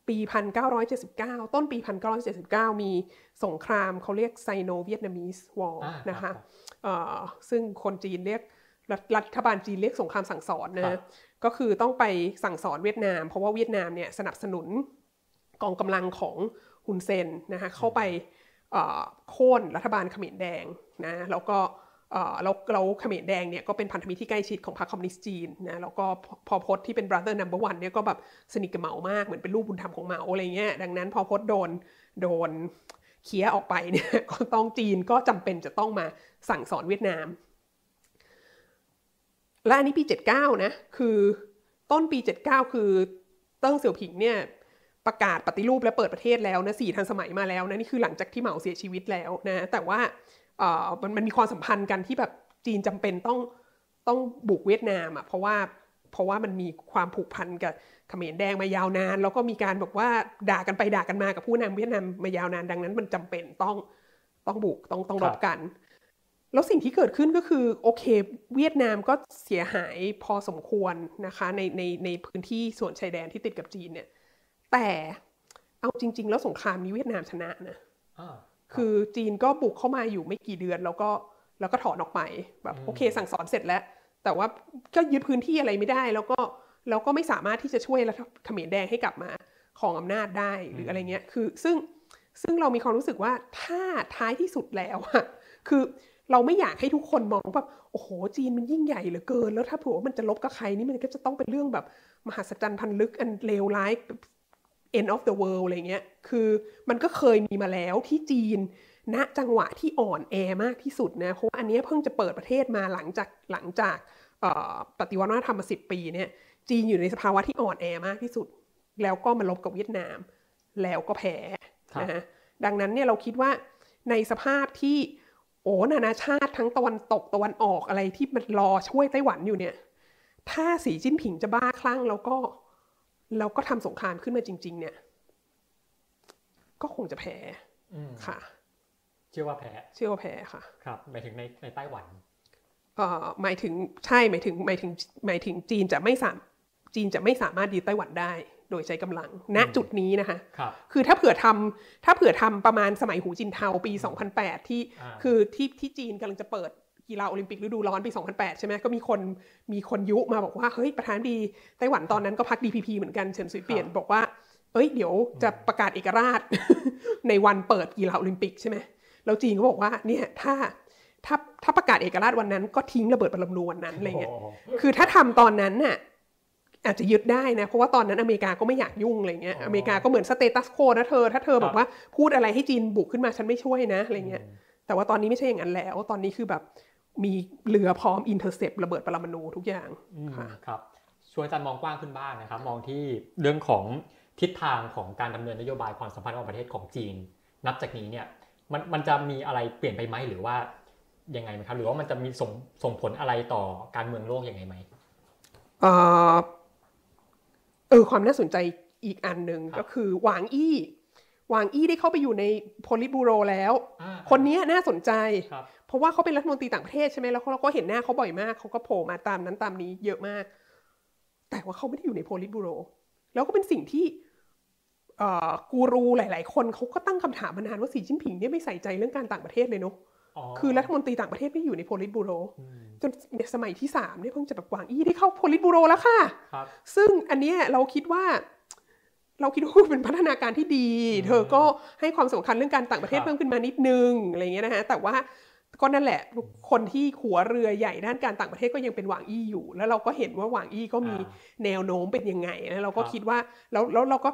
ปี 1979 ต้นปี 1979 มีสงครามเขาเรียกไซโนเวียตนามีสวอร์อ่านะครัคะบเอ่อซึ่งคนจีนเรียกรัฐรัฐบาลจีนเรียกสงครามสั่งสอนนะครัฮะบก็คือต้องไปสั่งสอนเวียดนาม เพราะว่าเวียดนามเนี่ยสนับสนุนกองกำลังของฮุนเซนนะคะเข้าไปเอ่อโค่นรัฐบาลเขมรแดงนะแล้วก็เอ่อ แล้วแล้วเขมรแดงเนี่ยก็เป็นพันธมิตรที่ใกล้ชิดของพรรคคอมมิวนิสต์จีนนะแล้วก็พอพอพจน์ที่เป็น brother number one เนี่ยก็แบบสนิทกับเหมามากเหมือนเป็นลูกบุญธรรมของเหมาอะไรเงี้ยดังนั้นพอพจน์โดนโดนเคี้ยออกไปเนี่ยก็ต้องจีนก็จำเป็นจะต้องมาสั่งสอนเวียดนาม และอันนี้ปี 79 นะ คือต้นปี 79 คือเติ้งเสี่ยวผิงเนี่ยประกาศปฏิรูปและเปิดประเทศแล้วนะสี่ทันสมัยมาแล้วนะนี่คือหลังจากที่เหมาเสียชีวิตแล้วนะแต่ว่า มันมันมีความสัมพันธ์กันที่แบบจีนจำเป็นต้องต้องบุกเวียดนามอะเพราะว่าเพราะว่ามันมีความผูกพันกับเขมรแดงมายาวนาน แล้วก็มีการบอกว่าด่ากันไปด่ากันมากับผู้นำเวียดนามมายาวนานดังนั้น มันจำเป็นต้องต้องบุกต้องต้องรบกัน แล้วสิ่งที่เกิดขึ้นก็คือโอเค เวียดนามก็เสียหายพอสมควรนะคะในในในพื้นที่ส่วนชายแดนที่ติดกับจีนเนี่ย แต่เอาจริง ๆ แล้วสงครามนี้เวียดนามชนะนะอ่า คือจีนก็บุกเข้ามาอยู่ไม่กี่เดือนแล้วก็แล้วก็ถอนออกไปแบบโอเค สั่งสอนเสร็จแล้ว แต่ว่าก็ยึดพื้นที่อะไรไม่ได้ แล้วก็แล้วก็ไม่สามารถที่จะช่วยรัฐเขมรแดงให้กลับมาของอำนาจได้หรืออะไรเงี้ยคือซึ่งซึ่งเรามีความรู้สึกว่าถ้าท้ายที่สุดแล้วอะคือเราไม่อยากให้ทุกคนมองแบบโอ้โหจีนมันยิ่งใหญ่เหลือเกิน แล้วถ้าเผื่อว่ามันจะลบกับใครนี่มันก็จะต้องเป็นเรื่องแบบมหัศจรรย์พันลึกอันเลวร้าย end of the world อะไรเงี้ย คือมันก็เคยมีมาแล้วที่จีนณจังหวะที่อ่อนแอมากที่สุดนะ เพราะว่าอันเนี้ยเพิ่งจะเปิดประเทศมาหลังจากหลังจากเอ่อปฏิวัติวัฒนธรรมมาสิบปีเนี่ยจีนอยู่ในสภาวะที่อ่อนแอมากที่สุด แล้วก็มาลบกับเวียดนาม แล้วก็แพ้ครับนะฮะดังนั้นเนี่ยเราคิดว่าในสภาพที่โอ้นานาชาติทั้งตะวันตกตะวันออกอะไรที่มันรอช่วยไต้หวันอยู่เนี่ย ถ้าสีจิ้นผิงจะบ้าคลั่งแล้วก็ แล้วก็ทำสงครามขึ้นมาจริง ๆ เนี่ย ก็คงจะแพ้อืมค่ะ เชื่อว่าแพ้ เชื่อว่าแพ้ค่ะ ครับ หมายถึงในในไต้หวันเอ่อหมายถึงใช่หมายถึงหมายถึงหมายถึงจีนจะไม่สามจีนจะไม่สามารถยึดไต้หวันได้ โดยใช้กำลัง ณจุดนี้นะคะครับคือถ้าเผื่อทำถ้าเผื่อทำประมาณสมัยหูจินเทาปี 2008 ที่อ่าคือที่ที่จีนกำลังจะเปิด กีฬาโอลิมปิกฤดูร้อนปี 2008 ใช่ไหมก็มีคนมีคนยุมาบอกว่า เฮ้ย ประธานดีไต้หวันตอนนั้นก็พัก DPP เหมือนกันเฉินซุยเปลี่ยนบอกว่า เอ้ย เดี๋ยวจะประกาศเอกราช ในวันเปิดกีฬาโอลิมปิกใช่ไหมแล้วจีนก็บอกว่าเนี่ยถ้าถ้าถ้าประกาศเอกราชวันนั้นก็ทิ้งระเบิดปรมาณูวันนั้นอะไรเงี้ยโอ้โหคือถ้าทำตอนนั้นน่ะอาจจะยึดได้นะ เพราะว่าตอนนั้นอเมริกาก็ไม่อยากยุ่งอะไรเงี้ยอ๋ออเมริกาก็เหมือน status quo นะเธอ ถ้าเธอครับบอกว่าพูดอะไรให้จีนบุกขึ้นมาฉันไม่ช่วยนะอะไรเงี้ยแต่ว่าตอนนี้ไม่ใช่อย่างนั้นแล้ว ตอนนี้คือแบบ มีเรือพร้อม intercept ระเบิดปรมาณูทุกอย่างอืมค่ะครับชวนอาจารย์มองกว้างขึ้นบ้างนะครับ มองที่เรื่องของทิศทางของการดำเนินนโยบายความสัมพันธ์ระหว่างประเทศของจีน นับจากนี้เนี่ยมันมันจะมีอะไรเปลี่ยนไปไหมหรือว่ายังไงไหมครับ หรือว่ามันจะมีส่งส่งผลอะไรต่อการเมืองโลกยังไงไหมเอ่อเออความน่าสนใจอีกอันหนึ่งครับก็คือหวางอี้ หวางอี้ได้เข้าไปอยู่ในโพลิตบูโรแล้วอ่าคนนี้น่าสนใจครับเพราะว่าเขาเป็นรัฐมนตรีต่างประเทศใช่ไหมแล้วเราก็เห็นหน้าเขาบ่อยมากเขาก็โผล่มาตามนั้นตามนี้เยอะมาก แต่ว่าเขาไม่ได้อยู่ในโพลิตบูโร แล้วก็เป็นสิ่งที่เอ่อกูรูหลาย ๆ คนเขาก็ตั้งคำถามมานานว่าสีจิ้นผิงเนี่ยไม่ใส่ใจเรื่องการต่างประเทศเลยเนาะคือรัฐมนตรีต่างประเทศไม่อยู่ในโพลิตบูโร จนสมัยที่สามเนี่ยเพิ่งจะแบบหวางอี้ได้เข้าโพลิตบูโรแล้วค่ะครับซึ่งอันเนี้ยเราคิดว่า เราคิดว่าเป็นพัฒนาการที่ดี เธอก็ให้ความสำคัญเรื่องการต่างประเทศครับเพิ่มขึ้นมานิดนึงอะไรเงี้ยนะฮะ แต่ว่าก็นั่นแหละคนที่หัวเรือใหญ่ด้านการต่างประเทศก็ยังเป็นหวางอี้อยู่ แล้วเราก็เห็นว่าหวางอี้ก็มีอ่าแนวโน้มเป็นยังไงแล้วเราก็ครับคิดว่าแล้วแล้วเราก็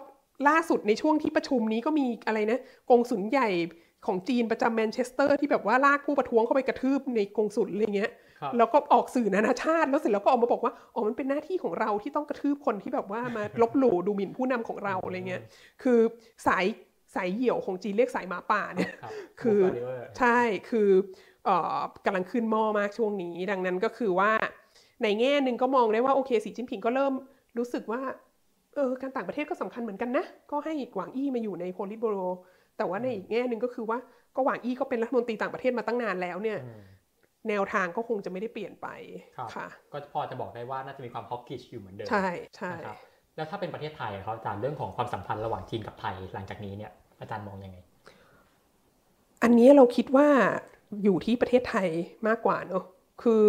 ล่าสุดในช่วงที่ประชุมนี้ก็มีอะไรนะกงสุลใหญ่ของจีนประจำแมนเชสเตอร์ที่แบบว่าลากผู้ประท้วงเข้าไปกระทืบในกงสุลอะไรเงี้ยครับ แล้วก็ออกสื่อนานาชาติ แล้วเสร็จแล้วก็ออกมาบอกว่าอ๋อมันเป็นหน้าที่ของเราที่ต้องกระทืบคนที่แบบว่ามาลบหลู่ดูหมิ่นผู้นำของเราอะไรเงี้ยคือสายสายเหี่ยวของจีนเรียกสายหมาป่าเนี่ยครับคือ Move Arriver ใช่คือเอ่อกำลังขึ้นหม้อมากช่วงนี้ ดังนั้นก็คือว่า ในแง่หนึ่งก็มองได้ว่าโอเคสีจิ้นผิงก็เริ่มรู้สึกว่าเออการต่างประเทศก็สำคัญเหมือนกันนะ ก็ให้หวางอี้มาอยู่ในโพลิตโบโรแต่ว่าในอีกแง่หนึ่งก็คือว่าก็หวางอี้ก็เป็นรัฐมนตรีต่างประเทศมาตั้งนานแล้วเนี่ยอืม แนวทางก็คงจะไม่ได้เปลี่ยนไปครับค่ะ ก็พอจะบอกได้ว่าน่าจะมีความฮอกกิชอยู่เหมือนเดิม ใช่ใช่นะครับแล้วถ้าเป็นประเทศไทยอะครับอาจารย์เรื่องของความสัมพันธ์ระหว่างจีนกับไทยหลังจากนี้เนี่ยอาจารย์มองยังไง อันนี้เราคิดว่าอยู่ที่ประเทศไทยมากกว่าเนอะคือ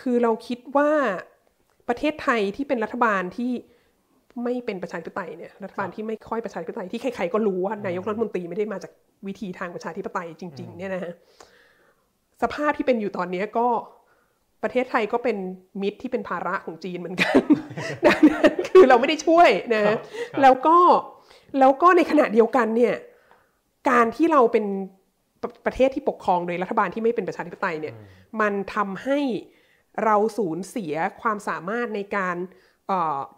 คือเราคิดว่าประเทศไทยที่เป็นรัฐบาลที่ไม่เป็นประชาธิปไตยเนี่ยรัฐบาลที่ไม่ค่อยประชาธิปไตยที่ใครๆก็รู้ว่านายกรัฐมนตรีไม่ได้มาจากวิธีทางประชาธิปไตยจริง ๆ เนี่ยนะฮะ สภาพที่เป็นอยู่ตอนนี้ก็ประเทศไทยก็เป็นมิตรที่เป็นภาระของจีนเหมือนกันดังนั้นคือเราไม่ได้ช่วยนะครับแล้วก็แล้วก็ในขณะเดียวกันเนี่ยการที่เราเป็นประประเทศที่ปกครองโดยรัฐบาลที่ไม่เป็นประชาธิปไตยเนี่ยมันทำให้เราสูญเสียความสามารถในการเอ่อ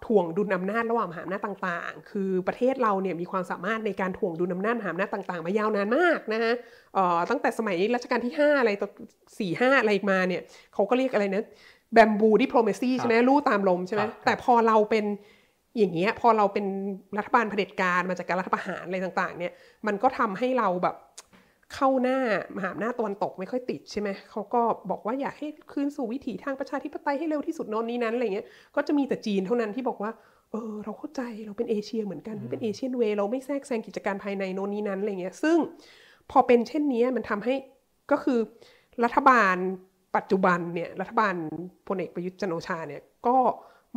ถ่วงดุลอำนาจระหว่างมหาอำนาจต่างๆ คือประเทศเราเนี่ยมีความสามารถในการถ่วงดุลอำนาจมหาอำนาจต่างๆ มายาวนานมากนะฮะเอ่อตั้งแต่สมัยรัชกาลที่ 5 อะไรต่อสี่ห้าอะไรมาเนี่ยเขาก็เรียกอะไรนะแบมบูดิ p โ o เมซีใช่ไหมลู่ตามลมใช่ไหมครับแต่พอเราเป็นอย่างเงี้ยพอเราเป็นรัฐบาลเผด็จการมาจากการรัฐประหารอะไรต่าง ๆ เนี่ยมันก็ทำให้เราแบบ เข้าหน้ามหาอำนาจตะวันตกไม่ค่อยติดใช่ไหมเขาก็บอกว่าอยากให้คืนสู่วิถีทางประชาธิปไตยให้เร็วที่สุดโนนนี้นั้นอะไรเงี้ยก็จะมีแต่จีนเท่านั้นที่บอกว่าเออเราเข้าใจเราเป็นเอเชียเหมือนกันที่เป็นเอเชียนเวเราไม่แทรกแซงกิจการภายในโนนนี้นั้นอะไรเงี้ยซึ่งพอเป็นเช่นนี้มันทำให้ก็คือรัฐบาลปัจจุบันเนี่ยรัฐบาลพลเอกประยุทธ์จันทร์โอชาเนี่ยก็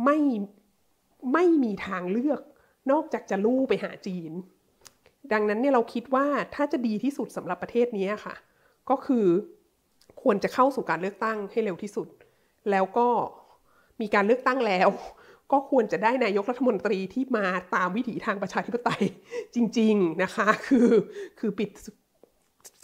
ไม่ไม่มีทางเลือกนอกจากจะลู่ไปหาจีน ดังนั้นเนี่ยเราคิดว่าถ้าจะดีที่สุดสำหรับประเทศนี้ค่ะ ก็คือควรจะเข้าสู่การเลือกตั้งให้เร็วที่สุด แล้วก็มีการเลือกตั้งแล้ว ก็ควรจะได้นายกรัฐมนตรีที่มาตามวิถีทางประชาธิปไตยจริง ๆนะคะ คือคือปิด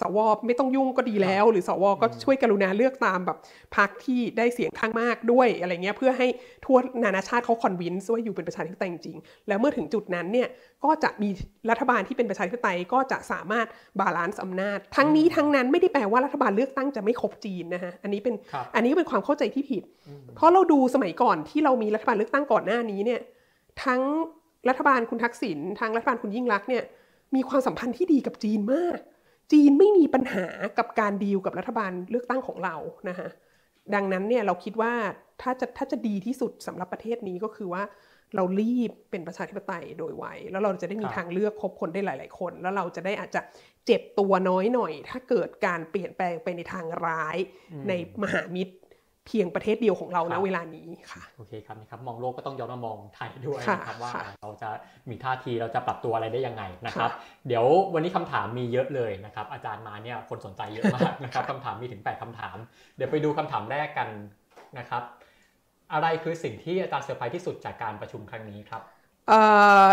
สวไม่ต้องยุ่งก็ดีแล้ว หรือสวก็ช่วยกรุณาเลือกตามแบบพรรคที่ได้เสียงข้างมากด้วยอะไรเงี้ยเพื่อให้ทั่วนานาชาติเขา convince ว่าอยู่เป็นประชาธิปไตยจริงๆแล้วเมื่อถึงจุดนั้นเนี่ยก็จะมีรัฐบาลที่เป็นประชาธิปไตยก็จะสามารถ balance อำนาจ ทั้งนี้ทั้งนั้นไม่ได้แปลว่ารัฐบาลเลือกตั้งจะไม่คบจีนนะฮะอันนี้เป็นครับอันนี้ก็เป็นความเข้าใจที่ผิด เพราะเราดูสมัยก่อนที่เรามีรัฐบาลเลือกตั้งก่อนหน้านี้เนี่ยทั้งรัฐบาลคุณทักษิณทั้งรัฐบาลคุณยิ่งรักษณ์เนี่ยมีความสัมพันธ์ที่ดีกับจีนมาก จีนไม่มีปัญหากับการดีลกับรัฐบาลเลือกตั้งของเรานะฮะดังนั้นเนี่ยเราคิดว่าถ้าจะถ้าจะดีที่สุดสำหรับประเทศนี้ก็คือว่าเรารีบเป็นประชาธิปไตยโดยไวแล้วเราจะได้มีครับทางเลือกคบคนได้หลาย ๆ คน แล้วเราจะได้อาจจะเจ็บตัวน้อยหน่อย ถ้าเกิดการเปลี่ยนแปลงไปในทางร้ายในมหามิตร เพียงประเทศเดียวของเราครับ ณ เวลานี้ค่ะโอเคครับนะครับมองโลกก็ต้องย้อนมามองไทยด้วยค่ะนะครับว่าค่ะเราจะมีท่าทีเราจะปรับตัวอะไรได้ยังไงนะครับค่ะเดี๋ยววันนี้คำถามมีเยอะเลยนะครับ อาจารย์มาเนี่ยคนสนใจเยอะมากนะครับคำถามมีถึง 8คำถาม เดี๋ยวไปดูคำถามแรกกันนะครับ อะไรคือสิ่งที่อาจารย์เซอร์ไพรส์ที่สุดจากการประชุมครั้งนี้ครับเอ่อ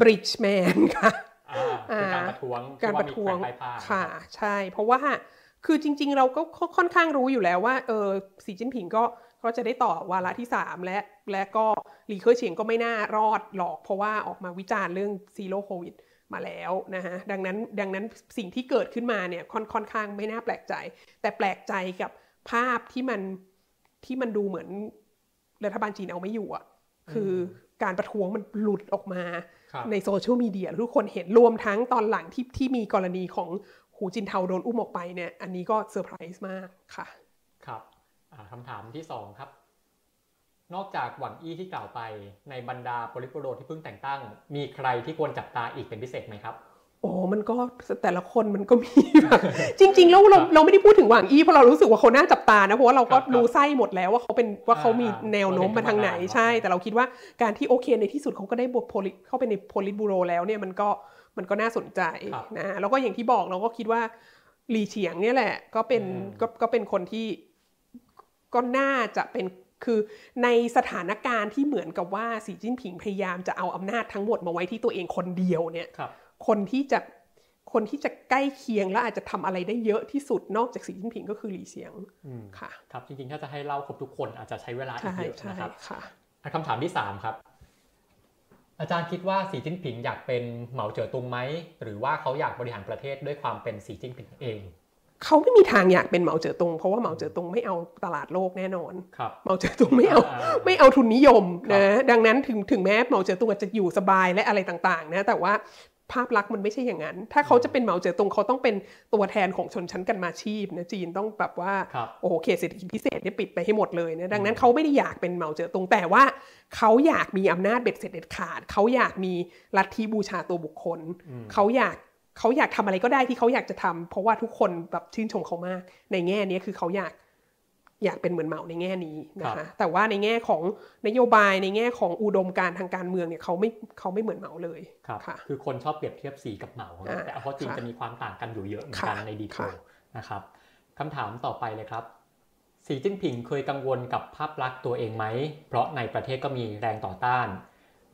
Bridge Man ค่ะอ่าคือการประท้วงการที่ประท้วงมีแขนป้ายผ้าค่ะ ใช่ เพราะว่า คือจริง ๆ เราก็ค่อนข้างรู้อยู่แล้วว่าเออสีจิ้นผิงก็ก็จะได้ต่อวาระที่ 3 และและก็หลีเค่อเฉียงก็ไม่น่ารอดหรอก เพราะว่าออกมาวิจารณ์เรื่องซีโร่โควิดมาแล้วนะฮะดังนั้นดังนั้นสิ่งที่เกิดขึ้นมาเนี่ยค่อนค่อนข้างไม่น่าแปลกใจ แต่แปลกใจกับภาพที่มันที่มันดูเหมือนรัฐบาลจีนเอาไม่อยู่อะคือการประท้วงมันหลุดออกมาครับในโซเชียลมีเดียทุกคนเห็นรวมทั้งตอนหลังที่ที่มีกรณีของ หูจินเทาโดนอุ้มออกไปเนี่ย อันนี้ก็เซอร์ไพรส์มากค่ะ ครับอ่าคำถามที่สองครับ นอกจากหวังอี้ที่กล่าวไปในบรรดาโปลิโปโรที่เพิ่งแต่งตั้ง มีใครที่ควรจับตาอีกเป็นพิเศษไหมครับโอ้ มันก็แต่ละคนมันก็มีแบบจริง ๆ แล้วเราเราไม่ได้พูดถึงหวางอี้เพราะเรารู้สึกว่าเขาน่าจับตานะเพราะว่าเราก็ครับรู้ไส้หมดแล้วว่าเขาเป็นว่าเขามีอ่าแนวโน้มมาทางไหนเราเห็นกันมานานใช่เนอะแต่เราคิดว่าการที่โอเคในที่สุดเขาก็ได้บทโพลิเข้าไปในโพลิตบูโรแล้วเนี่ยมันก็ มันก็น่าสนใจครับนะแล้วก็อย่างที่บอกเราก็คิดว่าหลีเฉียงเนี่ยแหละ ก็เป็นอืมก็ก็เป็นคนที่ก็น่าจะเป็นคือในสถานการณ์ที่เหมือนกับว่าสีจิ้นผิงพยายามจะเอาอำนาจทั้งหมดมาไว้ที่ตัวเองคนเดียวเนี่ยครับคนที่จะคนที่จะใกล้เคียงและอาจจะทำอะไรได้เยอะที่สุดนอกจากสีจิ้นผิงก็คือหลีเสียงอืมค่ะครับจริงๆถ้าจะให้เล่าครบทุกคนอาจจะใช้เวลาอีใช่กเยอะใช่นะครับค่ะอะคำถามที่สามครับ อาจารย์คิดว่าสีจิ้นผิงอยากเป็นเหมาเจ๋อตุงไหมหรือว่าเขาอยากบริหารประเทศด้วยความเป็นสีจิ้นผิงเองเขาไม่มีทางอยากเป็นเหมาเจ๋อตงเพราะว่าเหมาเจ๋อตงไม่เอาตลาดโลกแน่นอนครับเหมาเจ๋อตงไม่เอาอ่าไม่เอาทุนนิยมครับนะดังนั้นถึงถึงแม้เหมาเจ๋อตงอาจจะอยู่สบายและอะไรต่างๆนะแต่ว่า ภาพลักษณ์มันไม่ใช่อย่างนั้น ถ้าเขาจะเป็นเหมาเจ๋อตงเขาต้องเป็นตัวแทนของชนชั้นกันมาชีพนะจีนต้องแบบว่าครับโอ้โหเขตเศรษฐกิจพิเศษเนี่ยปิดไปให้หมดเลยนะดังนั้นเขาไม่ได้อยากเป็นเหมาเจ๋อตงแต่ว่าเขาอยากมีอำนาจเบ็ดเสร็จเด็ดขาด เขาอยากมีลัทธิบูชาตัวบุคคล เขาอยากเขาอยากทำอะไรก็ได้ที่เขาอยากจะทำเพราะว่าทุกคนแบบชื่นชมเขามากในแง่นี้คือเขาอยาก อยากเป็นเหมือนเหมาในแง่นี้นะครัคะบแต่ว่าในแง่ของนโยบายในแง่ของอุดมการณ์ทางการเมืองเนี่ยเขาไม่เขาไม่เหมือนเหมาเลยครับค่ะคือคนชอบเปรียบเทียบสีกับเหมาอ่าแต่เอาเข้อจริงค่ะจะมีความต่างกันอยู่เยอะเหมือนค่ะกันในดีเทลค่ะนะครับคำถามต่อไปเลยครับสีจิ้นผิงเคยกังวลกับภาพลักษณ์ตัวเองไหม เพราะในประเทศก็มีแรงต่อต้าน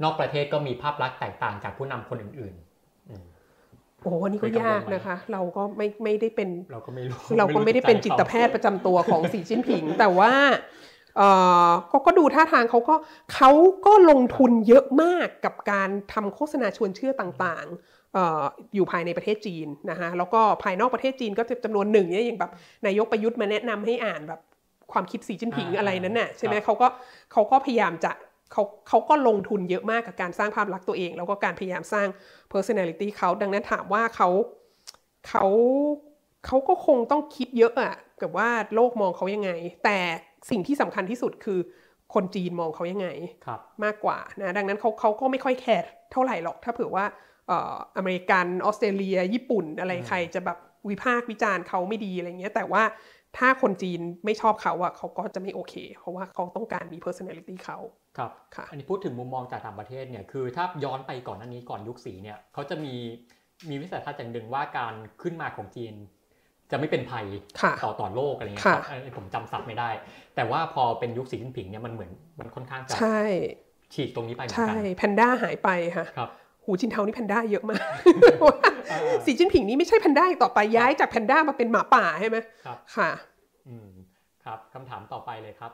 นอกประเทศก็มีภาพลักษณ์แตกต่างจากผู้นำคนอื่นๆอืม โอ้อันนี้ก็เคยกังวลยากนะคะ เราก็ไม่ไม่ได้เป็นเราก็ไม่รู้เราก็ไม่ได้เป็นจิตแพทย์ประจำตัวของสีจิ้นผิง แต่ว่าเอ่อก็ก็ดูท่าทางเขาก็เขาก็ลงทุนเยอะมากกับการทำโฆษณาชวนเชื่อต่างๆเอ่ออยู่ภายในประเทศจีนนะคะแล้วก็ภายนอกประเทศจีนก็จะจำนวนหนึ่งเนี่ยอย่างแบบนายกประยุทธ์มาแนะนำให้อ่านแบบความคิดสีจิ้นผิงอ่าอะไรนั้นน่ะใช่ไหมครับเขาก็เขาก็พยายามจะ เขาเขาก็ลงทุนเยอะมากกับการสร้างภาพลักษณ์ตัวเอง แล้วก็การพยายามสร้าง personality เขาดังนั้นถามว่าเขาเขาเขาก็คงต้องคิดเยอะอะกับว่าโลกมองเขายังไง แต่สิ่งที่สำคัญที่สุดคือคนจีนมองเขายังไงครับมากกว่านะดังนั้นเขาเขาก็ไม่ค่อยแคร์เท่าไหร่หรอก ถ้าเผื่อว่าเอ่ออเมริกันออสเตรเลีย ญี่ปุ่นอะไรใครจะแบบวิพากษ์วิจารณ์เขาไม่ดีอะไรเงี้ย แต่ว่าถ้าคนจีนไม่ชอบเขาอะเขาก็จะไม่โอเค เพราะว่าเขาต้องการมี personality เขา ครับค่ะอันนี้พูดถึงมุมมองจากต่างประเทศเนี่ยคือถ้าย้อนไปก่อนหน้านี้ก่อนยุคสีเนี่ยเขาจะมีมีวิสัยทัศน์อย่างหนึ่งว่าการขึ้นมาของจีน จะไม่เป็นภัยค่ะต่อต่อโลกอะไรเงี้ยค่ะครับอันนี้ผมจำศัพท์ไม่ได้ แต่ว่าพอเป็นยุคสีจิ้นผิงเนี่ยมันเหมือนมันค่อนข้างจะใช่ฉีกตรงนี้ไปเหมือนใช่กันแพนด้าหายไปค่ะครับหูจินเทานี่แพนด้าเยอะมากอ่าสีจิ้นผิงนี่ไม่ใช่แพนด้าอีกต่อไปย้ายจากแพนด้ามาเป็นหมาป่าใช่ไหมครับค่ะ อืมครับคำถามต่อไปเลยครับ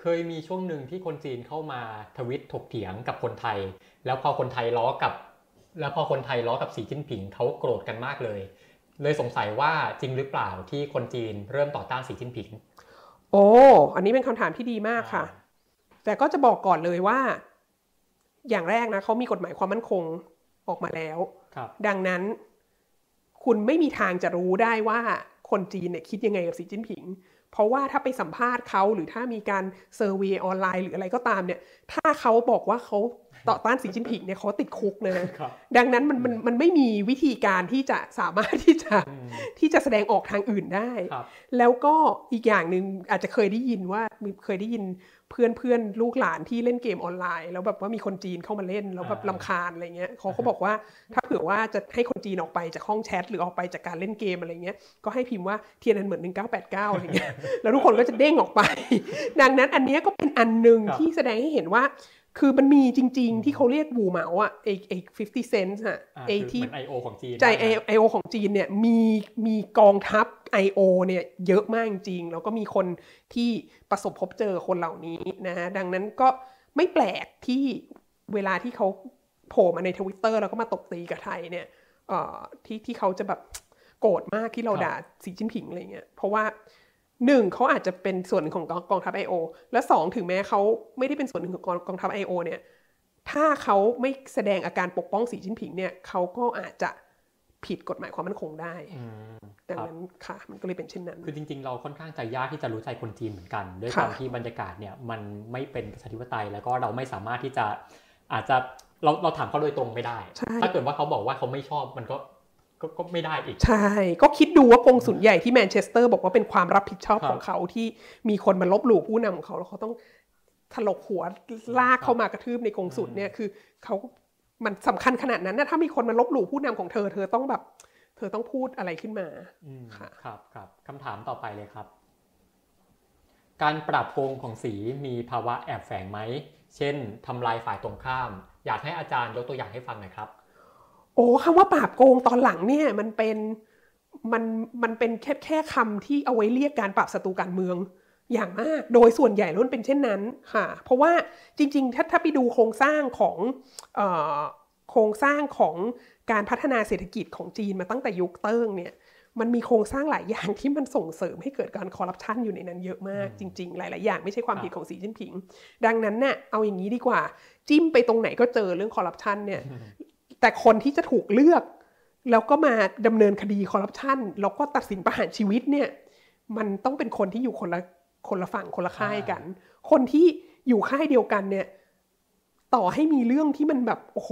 เคยมีช่วงหนึ่งที่คนจีนเข้ามาทวิตถกเถียงกับคนไทย แล้วพอคนไทยล้อกับ แล้วพอคนไทยล้อกับสีจิ้นผิงเขาโกรธกันมากเลย เลยสงสัยว่าจริงหรือเปล่าที่คนจีนเริ่มต่อต้านสีจิ้นผิง โอ้อันนี้เป็นคำถามที่ดีมากค่ะ แต่ก็จะบอกก่อนเลยว่า อย่างแรกนะเขามีกฎหมายความมั่นคงออกมาแล้วครับดังนั้น คุณไม่มีทางจะรู้ได้ว่าคนจีนเนี่ยคิดยังไงกับสีจิ้นผิง เพราะว่าถ้าไปสัมภาษณ์เขาหรือถ้ามีการเซอร์วีออนไลน์หรืออะไรก็ตามเนี่ย ถ้าเขาบอกว่าเขา ต่อต้านสีจิ้นผิงเนี่ยเขาติดคุกนะครับดังนั้นมันมันมันไม่มีวิธีการที่จะสามารถที่จะอืมที่จะแสดงออกทางอื่นได้ครับแล้วก็อีกอย่างหนึ่งอาจจะเคยได้ยินว่ามีเคยได้ยินเพื่อนเพื่อนลูกหลานที่เล่นเกมออนไลน์ แล้วแบบว่ามีคนจีนเข้ามาเล่นแล้วแบบอ่าลำคาญอะไรเงี้ยเขาก็บอกว่าถ้าเผื่อว่าจะให้คนจีนออกไปจากห้องแชทหรือออกไปจากการเล่นเกมอะไรเงี้ยก็ให้พิมพ์ว่าเทียนนันเหมือน 1989อะไรเงี้ยแล้วทุกคนก็จะเด้งออกไป ดังนั้นอันเนี้ยก็เป็นอันหนึ่งครับที่แสดงให้เห็นว่า คือมันมีจริง ๆ ที่เขาเรียกบูเหมาอะไอไอ50 cents ฮะอ่าไอคือที่เหมือน I.O. ของจีนใจนะไอโอของจีนเนี่ยมีมีกองทัพ I.O. เนี่ยเยอะมากจริง แล้วก็มีคนที่ประสบพบเจอคนเหล่านี้นะฮะดังนั้นก็ไม่แปลกที่เวลาที่เขาโผล่มาในทวิตเตอร์แล้วก็มาตบตีกับไทยเนี่ยเอ่อที่ที่เขาจะแบบโกรธมากที่เราครับด่าสีจิ้นผิงอะไรเงี้ยเพราะว่า หนึ่งเขาอาจจะเป็นส่วนหนึ่งของกองกองทัพ I.O. และสองถึงแม้เขาไม่ได้เป็นส่วนหนึ่งของกองกองทัพ I.O. เนี่ยถ้าเขาไม่แสดงอาการปกป้องสีจิ้นผิงเนี่ยเขาก็อาจจะผิดกฎหมายความมั่นคงได้อืมดังครับนั้นค่ะมันก็เลยเป็นเช่นนั้น คือจริง ๆ เราค่อนข้างจะยากที่จะรู้ใจคนจีนเหมือนกัน ด้วยค่ะความที่บรรยากาศเนี่ยมันไม่เป็นประชาธิปไตยแล้วก็เราไม่สามารถที่จะอาจจะเราเราถามเขาโดยตรงไม่ได้ใช่ถ้าเกิดว่าเขาบอกว่าเขาไม่ชอบมันก็ ก็ก็ไม่ได้อีก ใช่ ก็คิดดูว่ากงสุลใหญ่ที่แมนเชสเตอร์บอกว่าเป็นความรับผิดชอบครับของเขาที่มีคนมาลบหลู่ผู้นำของเขาแล้วเขาต้องถลกหัวลากเข้ามากระทืบในกงสุลเนี่ยคือเขามันสำคัญขนาดนั้นนะถ้ามีคนมาลบหลู่ผู้นำของเธอ เธอต้องแบบ เธอต้องพูดอะไรขึ้นมาอืมค่ะครับครับคำถามต่อไปเลยครับ การปรับโกงของสีมีภาวะแอบแฝงไหม เช่นทำลายฝ่ายตรงข้าม อยากให้อาจารย์ยกตัวอย่างให้ฟังหน่อยครับโอ้คำว่าปราบโกงตอนหลังเนี่ยมันเป็นมันมันเป็นแค่แค่คำที่เอาไว้เรียกการปราบศัตรูการเมืองอย่างมาก โดยส่วนใหญ่ล้วนเป็นเช่นนั้นค่ะ เพราะว่าจริงๆ ถ้าถ้าไปดูโครงสร้างของเออโครงสร้างของการพัฒนาเศรษฐกิจของจีนมาตั้งแต่ยุคเติ้งเนี่ยมันมีโครงสร้างหลายอย่างที่มันส่งเสริมให้เกิดการคอร์รัปชันอยู่ในนั้นเยอะมากจริง ๆ หลาย ๆ อย่างไม่ใช่ความผิดของสีจิ้นผิง ดังนั้นน่ะเอาอย่างนี้ดีกว่า จิ้มไปตรงไหนก็เจอเรื่องคอร์รัปชันเนี่ย แต่คนที่จะถูกเลือก แล้วก็มาดำเนินคดีคอร์รัปชันแล้วก็ตัดสินประหารชีวิตเนี่ย มันต้องเป็นคนที่อยู่คนละคนละฝั่งคนละค่ายกัน คนที่อยู่ค่ายเดียวกันเนี่ย ต่อให้มีเรื่องที่มันแบบโอ้โห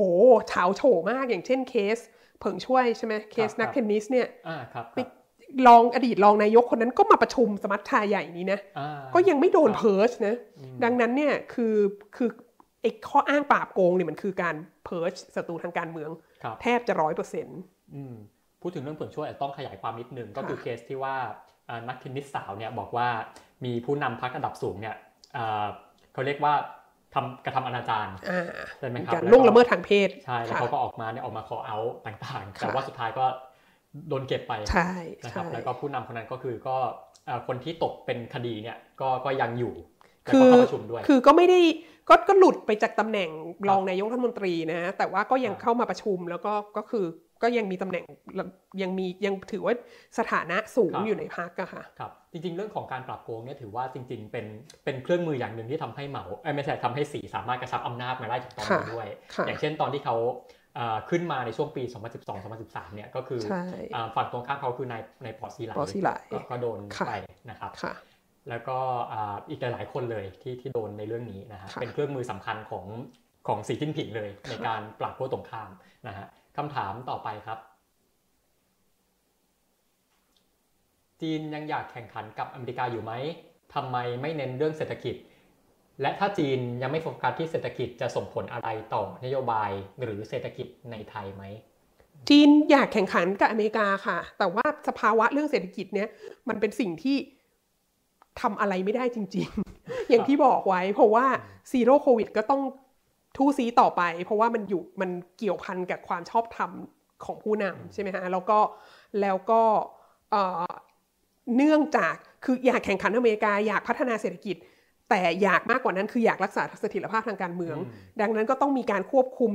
ฉาวโฉ่มากอย่างเช่นเคส เผิงซ่วยใช่ไหมเคสครับนักเทนนิสเนี่ยอ่าครับคไปรับรองอดีตรองนายกคนนั้นก็มาประชุมสมัชชาใหญ่นี้นะอ่าก็ยังไม่โดนครับเพิร์ชนะ ดังนั้นเนี่ยคือคือไอ้ ข้ออ้างปราบโกงเนี่ยมันคือการ purge ศัตรูทางการเมืองครับแทบจะร้อยเปอร์เซ็นต์อืมพูดถึงเรื่องผลช่วยอาจจะต้องขยายความนิดนึงก็คือค่ะเคสที่ว่าอ่านักเทนนิสสาวเนี่ยบอกว่ามีผู้นำพักระดับสูงเนี่ยอ่าเขาเรียกว่าทำกระทำอนาจารอ่าใช่ไหมมีครับการแล้วก็ล่วงละเมิดทางเพศใช่แล้วค่ะเขาก็ออกมาเนี่ยออกมาคอเอาต่างๆ แต่ค่ะว่าสุดท้ายก็โดนเก็บไปใช่นะครับใช่แล้วก็ผู้นำคนนั้นก็คือก็เอ่อคนที่ตกเป็นคดีเนี่ยก็ก็ยังอยู่แล้ว คืก็อเข้าประชุมด้วยคือก็ไม่ได้ก็ก็หลุดไปจากตำแหน่งรองนายกรัฐมนตรีนะแต่ว่าก็ยังครับเข้ามาประชุมแล้วก็ก็คือก็ยังมีตำแหน่งยังมียังถือว่าสถานะสูงอยู่ในพักอะค่ะครับจริง ๆ เรื่องของการปรับโกงเนี่ยถือว่าจริง ๆ เป็นเป็นเครื่องมืออย่างหนึ่งที่ทำให้เหมาเอ้ยไม่ใช่ทำให้สีสามารถกระชับอำนาจมาได้ถึงตอนนี้ค่ะด้วยค่ะอย่างเช่นตอนที่เขาเอ่อขึ้นมาในช่วงปี 2012-2013 เนี่ยก็คือใช่อ่าฝั่งตรงข้ามเขาคือนายนายปอซีไหลปอซีไหลก็ก็โดนค่ะไปนะครับค่ะ แล้วก็อ่าอีกหลายๆคนเลยที่ที่โดนในเรื่องนี้นะฮะค่ะเป็นเครื่องมือสำคัญของของสีจิ้นผิงเลยในการปราบพวกตรงข้ามนะฮะคำถามต่อไปครับ จีนยังอยากแข่งขันกับอเมริกาอยู่ไหมทำไมไม่เน้นเรื่องเศรษฐกิจ และถ้าจีนยังไม่โฟกัสที่เศรษฐกิจจะส่งผลอะไรต่อนโยบายหรือเศรษฐกิจในไทยไหมจีนอยากแข่งขันกับอเมริกาค่ะ แต่ว่าสภาวะเรื่องเศรษฐกิจเนี่ยมันเป็นสิ่งที่ ทำอะไรไม่ได้จริง ๆ อย่างที่บอกไว้ เพราะว่าซีโร่โควิดก็ต้องทู่ซีต่อไป เพราะว่ามันอยู่มันเกี่ยวพันกับความชอบธรรมของผู้นำใช่ไหมฮะแล้วก็แล้วก็เอ่อเนื่องจากคืออยากแข่งขันอเมริกาอยากพัฒนาเศรษฐกิจ แต่อยากมากกว่านั้นคืออยากรักษาเสถียรภาพทางการเมือง ดังนั้นก็ต้องมีการควบคุม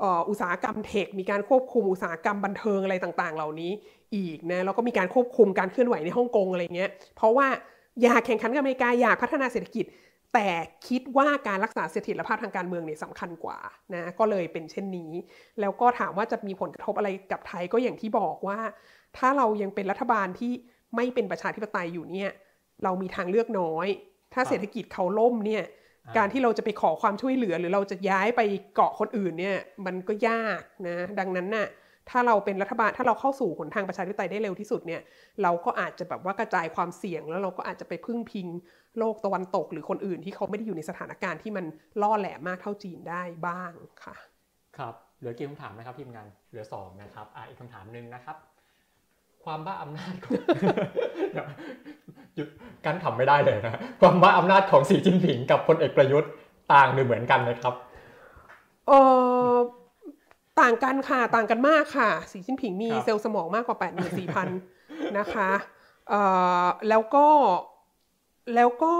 เอ่ออุตสาหกรรมเทค มีการควบคุมอุตสาหกรรมบันเทิงอะไรต่างๆ เหล่านี้อีกนะแล้วก็มีการควบคุมการเคลื่อนไหวในฮ่องกงอะไรเงี้ยเพราะว่า อยากแข่งขันกับอเมริกาอยากพัฒนาเศรษฐกิจ แต่คิดว่าการรักษาเสถียรภาพทางการเมืองเนี่ยสำคัญกว่านะก็เลยเป็นเช่นนี้ แล้วก็ถามว่าจะมีผลกระทบอะไรกับไทยก็อย่างที่บอกว่า ถ้าเรายังเป็นรัฐบาลที่ไม่เป็นประชาธิปไตยอยู่เนี่ยเรามีทางเลือกน้อย ถ้าเศรษฐกิจเขาล่มเนี่ยการที่เราจะไปขอความช่วยเหลือหรือเราจะย้ายไปเกาะคนอื่นเนี่ยมันก็ยากนะดังนั้นน่ะ ถ้าเราเป็นรัฐบาลถ้าเราเข้าสู่หนทางประชาธิปไตยได้เร็วที่สุดเนี่ยเราก็อาจจะแบบว่ากระจายความเสี่ยง แล้วเราก็อาจจะไปพึ่งพิงโลกตะวันตก หรือคนอื่นที่เขาไม่ได้อยู่ในสถานการณ์ที่มันล่อแหลมมากเท่าจีนได้บ้างค่ะครับเหลือกี่คำถามนะครับทีมงานเหลือสองนะครับอะอีกคำถามหนึ่งนะครับ ความบ้าอำนาจของเดี๋ยวหยุดกันทำไม่ได้เลยนะความบ้าอำนาจของสีจิ้นผิงกับพลเอกประยุทธ์ต่างหรือเหมือนกันไหมครับเออ ต่างกันค่ะ ต่างกันมากค่ะ สีจิ้นผิงมีครับเซลล์สมองมากกว่า 8 4 0 0 0 นะคะเอ่อแล้วก็แล้วก็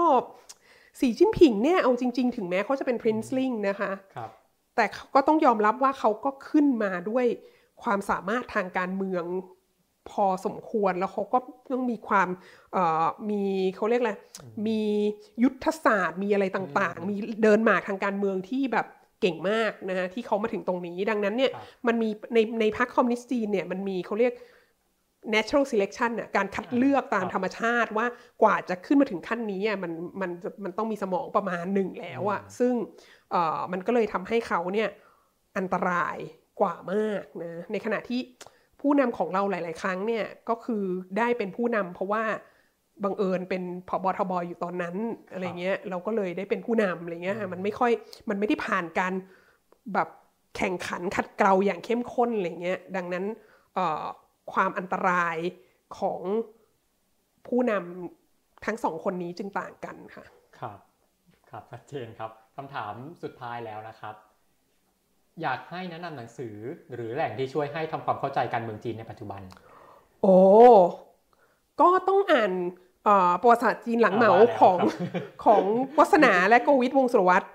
สีจิ้นผิงเนี่ยเอาจริง ๆ ถึงแม้เขาจะเป็น princeling นะคะครับแต่เขาก็ต้องยอมรับว่าเขาก็ขึ้นมาด้วยความสามารถทางการเมืองพอสมควรแล้วเขาก็ต้องมีความเอ่อมีเขาเรียกอะไรมียุทธศาสตร์มีอะไรต่างๆ มีเดินหมากทางการเมืองที่แบบ เก่งมากนะฮะที่เขามาถึงตรงนี้ ดังนั้นเนี่ยครับมันมีในในพรรคคอมมิวนิสต์จีนเนี่ยมันมีเขาเรียก natural selection น่ะการคัดเลือกตามครับธรรมชาติว่ากว่าจะขึ้นมาถึงขั้นนี้อะมันมันจะมันต้องมีสมองประมาณหนึ่งแล้วอะซึ่งเอ่อมันก็เลยทำให้เขาเนี่ยอันตรายกว่ามากนะในขณะที่ผู้นำของเราหลาย ๆ ครั้งเนี่ยก็คือได้เป็นผู้นำเพราะว่า บังเอิญเป็นผบทบอยู่ตอนนั้นอะไรเงี้ยเราก็เลยได้เป็นผู้นำอะไรเงี้ยมันไม่ค่อยมันไม่ได้ผ่านการแบบแข่งขันขัดเกลาอย่างเข้มข้นอะไรเงี้ยดังนั้นเอ่อความอันตรายของผู้นำทั้งสองคนนี้จึงต่างกันค่ะครับครับชัดเจนครับคำถามสุดท้ายแล้วนะครับ อยากให้แนะนำหนังสือหรือแหล่งที่ช่วยให้ทำความเข้าใจการเมืองจีนในปัจจุบัน โอ้ก็ต้องอ่านเอ่อ ประวัติศาสตร์จีนหลังเหมาอ่าว่าแล้วของครับของวัฒนาและโกวิทวงศ์สุรวัตร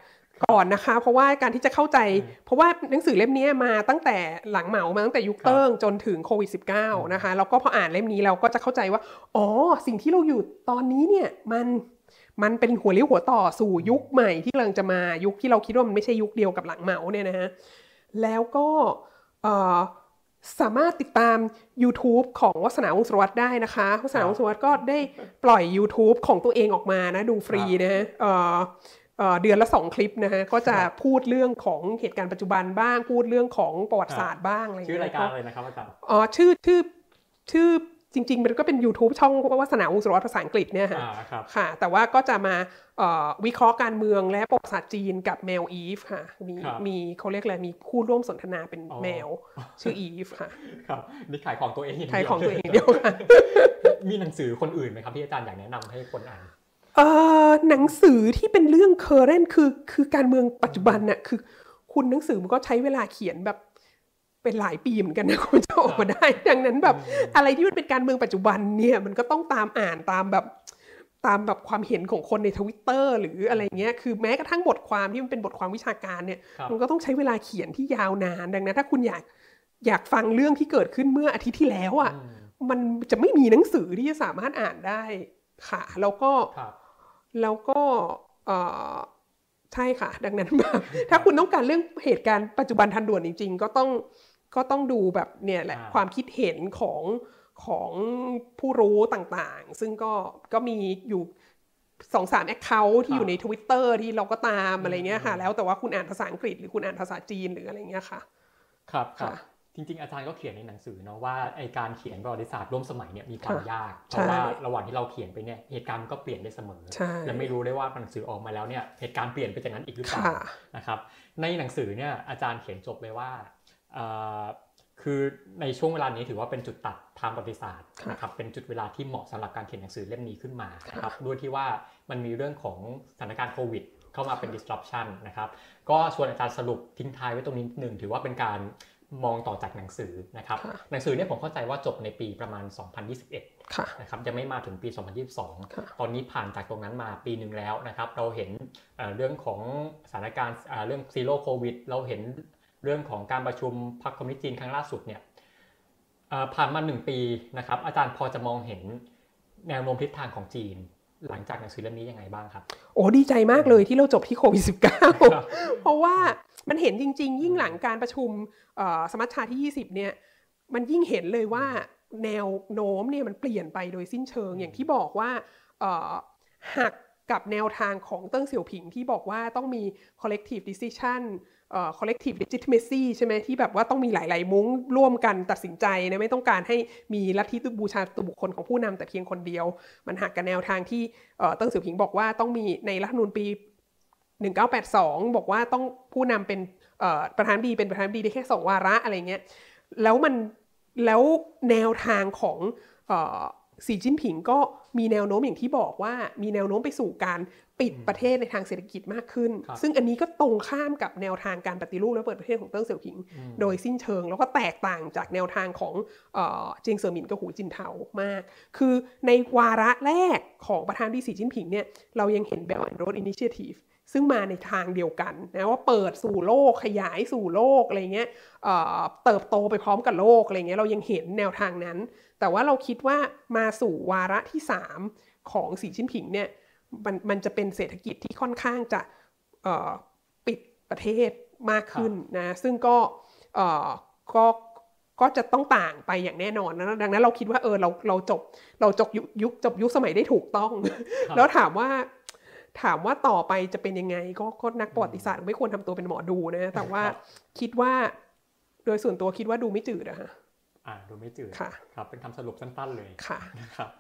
ก่อนนะคะ เพราะว่าการที่จะเข้าใจ เพราะว่าหนังสือเล่มนี้มาตั้งแต่หลังเหมามาตั้งแต่ยุคครับเติ้งจนถึงโควิด -19 นะคะแล้วก็พออ่านเล่มนี้เราก็จะเข้าใจว่า อ๋อสิ่งที่เราอยู่ตอนนี้เนี่ยมันมันเป็นหัวเลี้ยวหัวต่อสู่ยุคใหม่ที่กำลังจะมายุคที่เราคิดว่ามันไม่ใช่ยุคเดียวกับหลังเหมาเนี่ยนะฮะแล้วก็เอ่อ สามารถติดตาม YouTube ของวัฒนาวงศ์สุรวัตรได้นะคะวัฒนาวงศ์สุรวัตรก็ได้ปล่อย YouTube ของตัวเองออกมานะดูฟรีนะฮะเอ่อเอ่อเดือนละสองคลิปนะฮะก็จะพูดเรื่องของเหตุการณ์ปัจจุบันบ้างพูดเรื่องของประวัติศาสตร์บ้างอะไรอย่างชื่อเงี้ยรายการเลยนะครับอาจารย์อ๋อชื่อชื่อชื่อ จริง ๆ มันก็เป็น YouTube ช่องวัฒนาวงศ์สุรวัตรภาษาอังกฤษเนี่ยค่ะอ่าครับค่ะ แต่ว่าก็จะมาเอ่อวิเคราะห์การเมืองและประวัติศาสตร์จีนกับแมวอีฟค่ะ มีครับมีเขาเรียกอะไร มีคู่ร่วมสนทนาเป็นอ๋อแมว ชื่ออีฟค่ะ ครับ นี่ขายของตัวเองขายของตัวเองเดียวค่ะ มีหนังสือคนอื่นไหมครับที่อาจารย์อยากแนะนำให้คนอ่านเอ่อหนังสือที่เป็นเรื่อง current คือคือการเมืองปัจจุบันน่ะคือ คุณหนังสือมันก็ใช้เวลาเขียนแบบ เป็นหลายปีเหมือนกันนะคุณจะออกมาได้ ดังนั้นแบบอะไรที่มันเป็นการเมืองปัจจุบันเนี่ยมันก็ต้องตามอ่านตามแบบตามแบบความเห็นของคนในทวิตเตอร์หรืออะไรเงี้ย คือแม้กระทั่งบทความที่มันเป็นบทความวิชาการเนี่ยครับมันก็ต้องใช้เวลาเขียนที่ยาวนาน ดังนั้นถ้าคุณอยากอยากฟังเรื่องที่เกิดขึ้นเมื่ออาทิตย์ที่แล้วอะอืมมันจะไม่มีหนังสือที่จะสามารถอ่านได้ค่ะ แล้วก็ครับแล้วก็เอ่อใช่ค่ะ ดังนั้นแบบถ้าคุณต้องการเรื่องเหตุการณ์ปัจจุบันทันด่วนจริง ๆ ก็ต้อง ก็ต้องดูแบบเนี่ยแหละอ่าความคิดเห็นของของผู้รู้ต่างๆ ซึ่งก็ก็มีอยู่สองสามแอคเคาท์ที่อยู่ใน Twitter ที่เราก็ตามอะไรเงี้ยค่ะ แล้วแต่ว่าคุณอ่านภาษาอังกฤษหรือคุณอ่านภาษาจีนหรืออะไรเงี้ยค่ะ ครับครับค่ะจริงๆ อาจารย์ก็เขียนในหนังสือเนาะว่าไอการเขียนประวัติศาสตร์ร่วมสมัยเนี่ยมีความค่ะยาก เพใช่ราะว่าระหว่างที่เราเขียนไปเนี่ยเหตุการณ์มันก็เปลี่ยนได้เสมอใช่และไม่รู้ได้ว่าหนังสือออกมาแล้วเนี่ยเหตุการณ์เปลี่ยนไปจากนั้นอีกหรือเปล่าค่ะนะครับในหนังสือเนี่ยอาจารย์เขียนจบเลยว่าเอ่อ คือในช่วงเวลานี้ถือว่าเป็นจุดตัดทางประวัติศาสตร์ค่ะนะครับเป็นจุดเวลาที่เหมาะสำหรับการเขียนหนังสือเล่มนี้ขึ้นมานะครับด้วยที่ว่ามันมีเรื่องของสถานการณ์โควิดเข้ามาเป็น disruption นะครับก็ชวนอาจารย์สรุปทิ้งท้ายไว้ตรงนี้นิดหนึ่งถือว่าเป็นการมองต่อจากหนังสือนะครับค่ะหนังสือเนี่ยผมเข้าใจว่าจบในปีประมาณ 2021ค่ะนะครับยังไม่มาถึงปีค่ะ2022 ตอนนี้ผ่านจากตรงนั้นมาปีหนึ่งแล้วนะครับเราเห็นเอ่อเรื่องของสถานการณ์อ่าเรื่อง zero โควิดเราเห็น เรื่องของการประชุมพรรคคอมมิวนิสต์จีนครั้งล่าสุดเนี่ยเอ่อผ่านมาหนึ่งปีนะครับ อาจารย์พอจะมองเห็นแนวโน้มทิศทางของจีน หลังจากหนังสือเล่มนี้ยังไงบ้างครับ โอ้ดีใจมากเลยที่เราจบที่โควิดครับ -19 เพราะว่ามันเห็นจริง ๆ ยิ่งหลังการประชุมเอ่อสมัชชาที่ 20 เนี่ย มันยิ่งเห็นเลยว่าแนวโน้มเนี่ยมันเปลี่ยนไปโดยสิ้นเชิงอย่างที่บอกว่าเอ่อหักกับแนวทางของเติ้งเสี่ยวผิงที่บอกว่าต้องมี collective decision เอ่อ collective legitimacy ใช่ไหมที่แบบว่าต้องมีหลาย ๆ มุ้งร่วมกันตัดสินใจนะไม่ต้องการให้มีลัทธิบูชาตัวบุคคลของผู้นำแต่เพียงคนเดียว มันหักกับแนวทางที่เอ่อติ้งเสี่ยวผิงบอกว่าต้องมีในรัฐธรรมนูญปี 1982 บอกว่าต้องผู้นำเป็นเอ่อประธานดีเป็นประธานดีได้แค่สองวาระอะไรเงี้ยแล้วมันแล้วแนวทางของ สีจิ้นผิงก็มีแนวโน้มอย่างที่บอกว่ามีแนวโน้มไปสู่การปิดประเทศในทางเศรษฐกิจมากขึ้นครับซึ่งอันนี้ก็ตรงข้ามกับแนวทางการปฏิรูปและเปิดประเทศของเติ้งเสี่ยวผิง โดยสิ้นเชิงแล้วก็แตกต่างจากแนวทางของเอ่อเจียงเซอร์หมินกับหูจินเทามาก คือในวาระแรกของประธานาธิบดีสีจิ้นผิงเนี่ยเรายังเห็น Belt and Road Initiative ซึ่งมาในทางเดียวกันนะว่าเปิดสู่โลกขยายสู่โลกอะไรเงี้ยเอ่อเติบโตไปพร้อมกับโลกอะไรเงี้ยเรายังเห็นแนวทางนั้น แต่ว่าเราคิดว่ามาสู่วาระที่ 3 ของสีจิ้นผิงเนี่ยมันมันจะเป็นเศรษฐกิจที่ค่อนข้างจะเอ่อปิดประเทศมากขึ้นนะซึ่งก็เอ่อก็ก็จะต้องต่างไปอย่างแน่นอนนะดังนั้นเราคิดว่าเออเราเราจบเราจบยุคยุคจบยุคสมัยได้ถูกต้องครับแล้วถามว่าถามว่าต่อไปจะเป็นยังไง ก็ก็นักประวัติศาสตร์ไม่ควรทำตัวเป็นหมอดูนะ แต่ว่าครับคิดว่า โดยส่วนตัวคิดว่าดูไม่จืดอะฮะ อ่าดูไม่จืดค่ะครับเป็นคำสรุปสั้นๆเลยค่ะนะครับ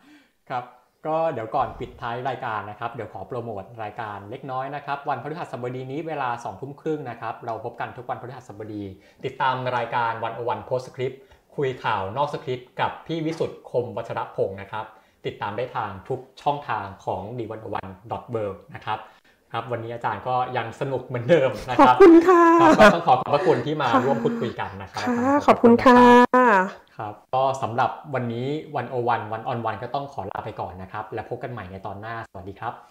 ครับก็เดี๋ยวก่อนปิดท้ายรายการนะครับเดี๋ยวขอโปรโมทรายการเล็กน้อยนะครับวันพฤหัสบดีนี้เวลา2องทุ่มครึ่งนะครับเราพบกันทุกวันพฤหัสบดี ติดตามรายการวันอวันโพสคริปต์คุยข่าวนอกสคริปต์กับพี่วิสุทธ์คมวัชรพงศ์นะครับติดตามได้ทางทุกช่องทางของดีวันอวันดอทเบินะครับ ครับวันนี้อาจารย์ก็ยังสนุกเหมือนเดิมนะขอคบรับคุณค่ะครับก็ต้องขอขอบพระคุณที่มาร่วมพูดคุยกันนะครัค่ะบขอบคุณค่ะครับก็สำหรับวันนี้วันโอวันวันออนวันก็ต้องขอลาไปก่อนนะครับ และพบกันใหม่ในตอนหน้าสวัสดีครับ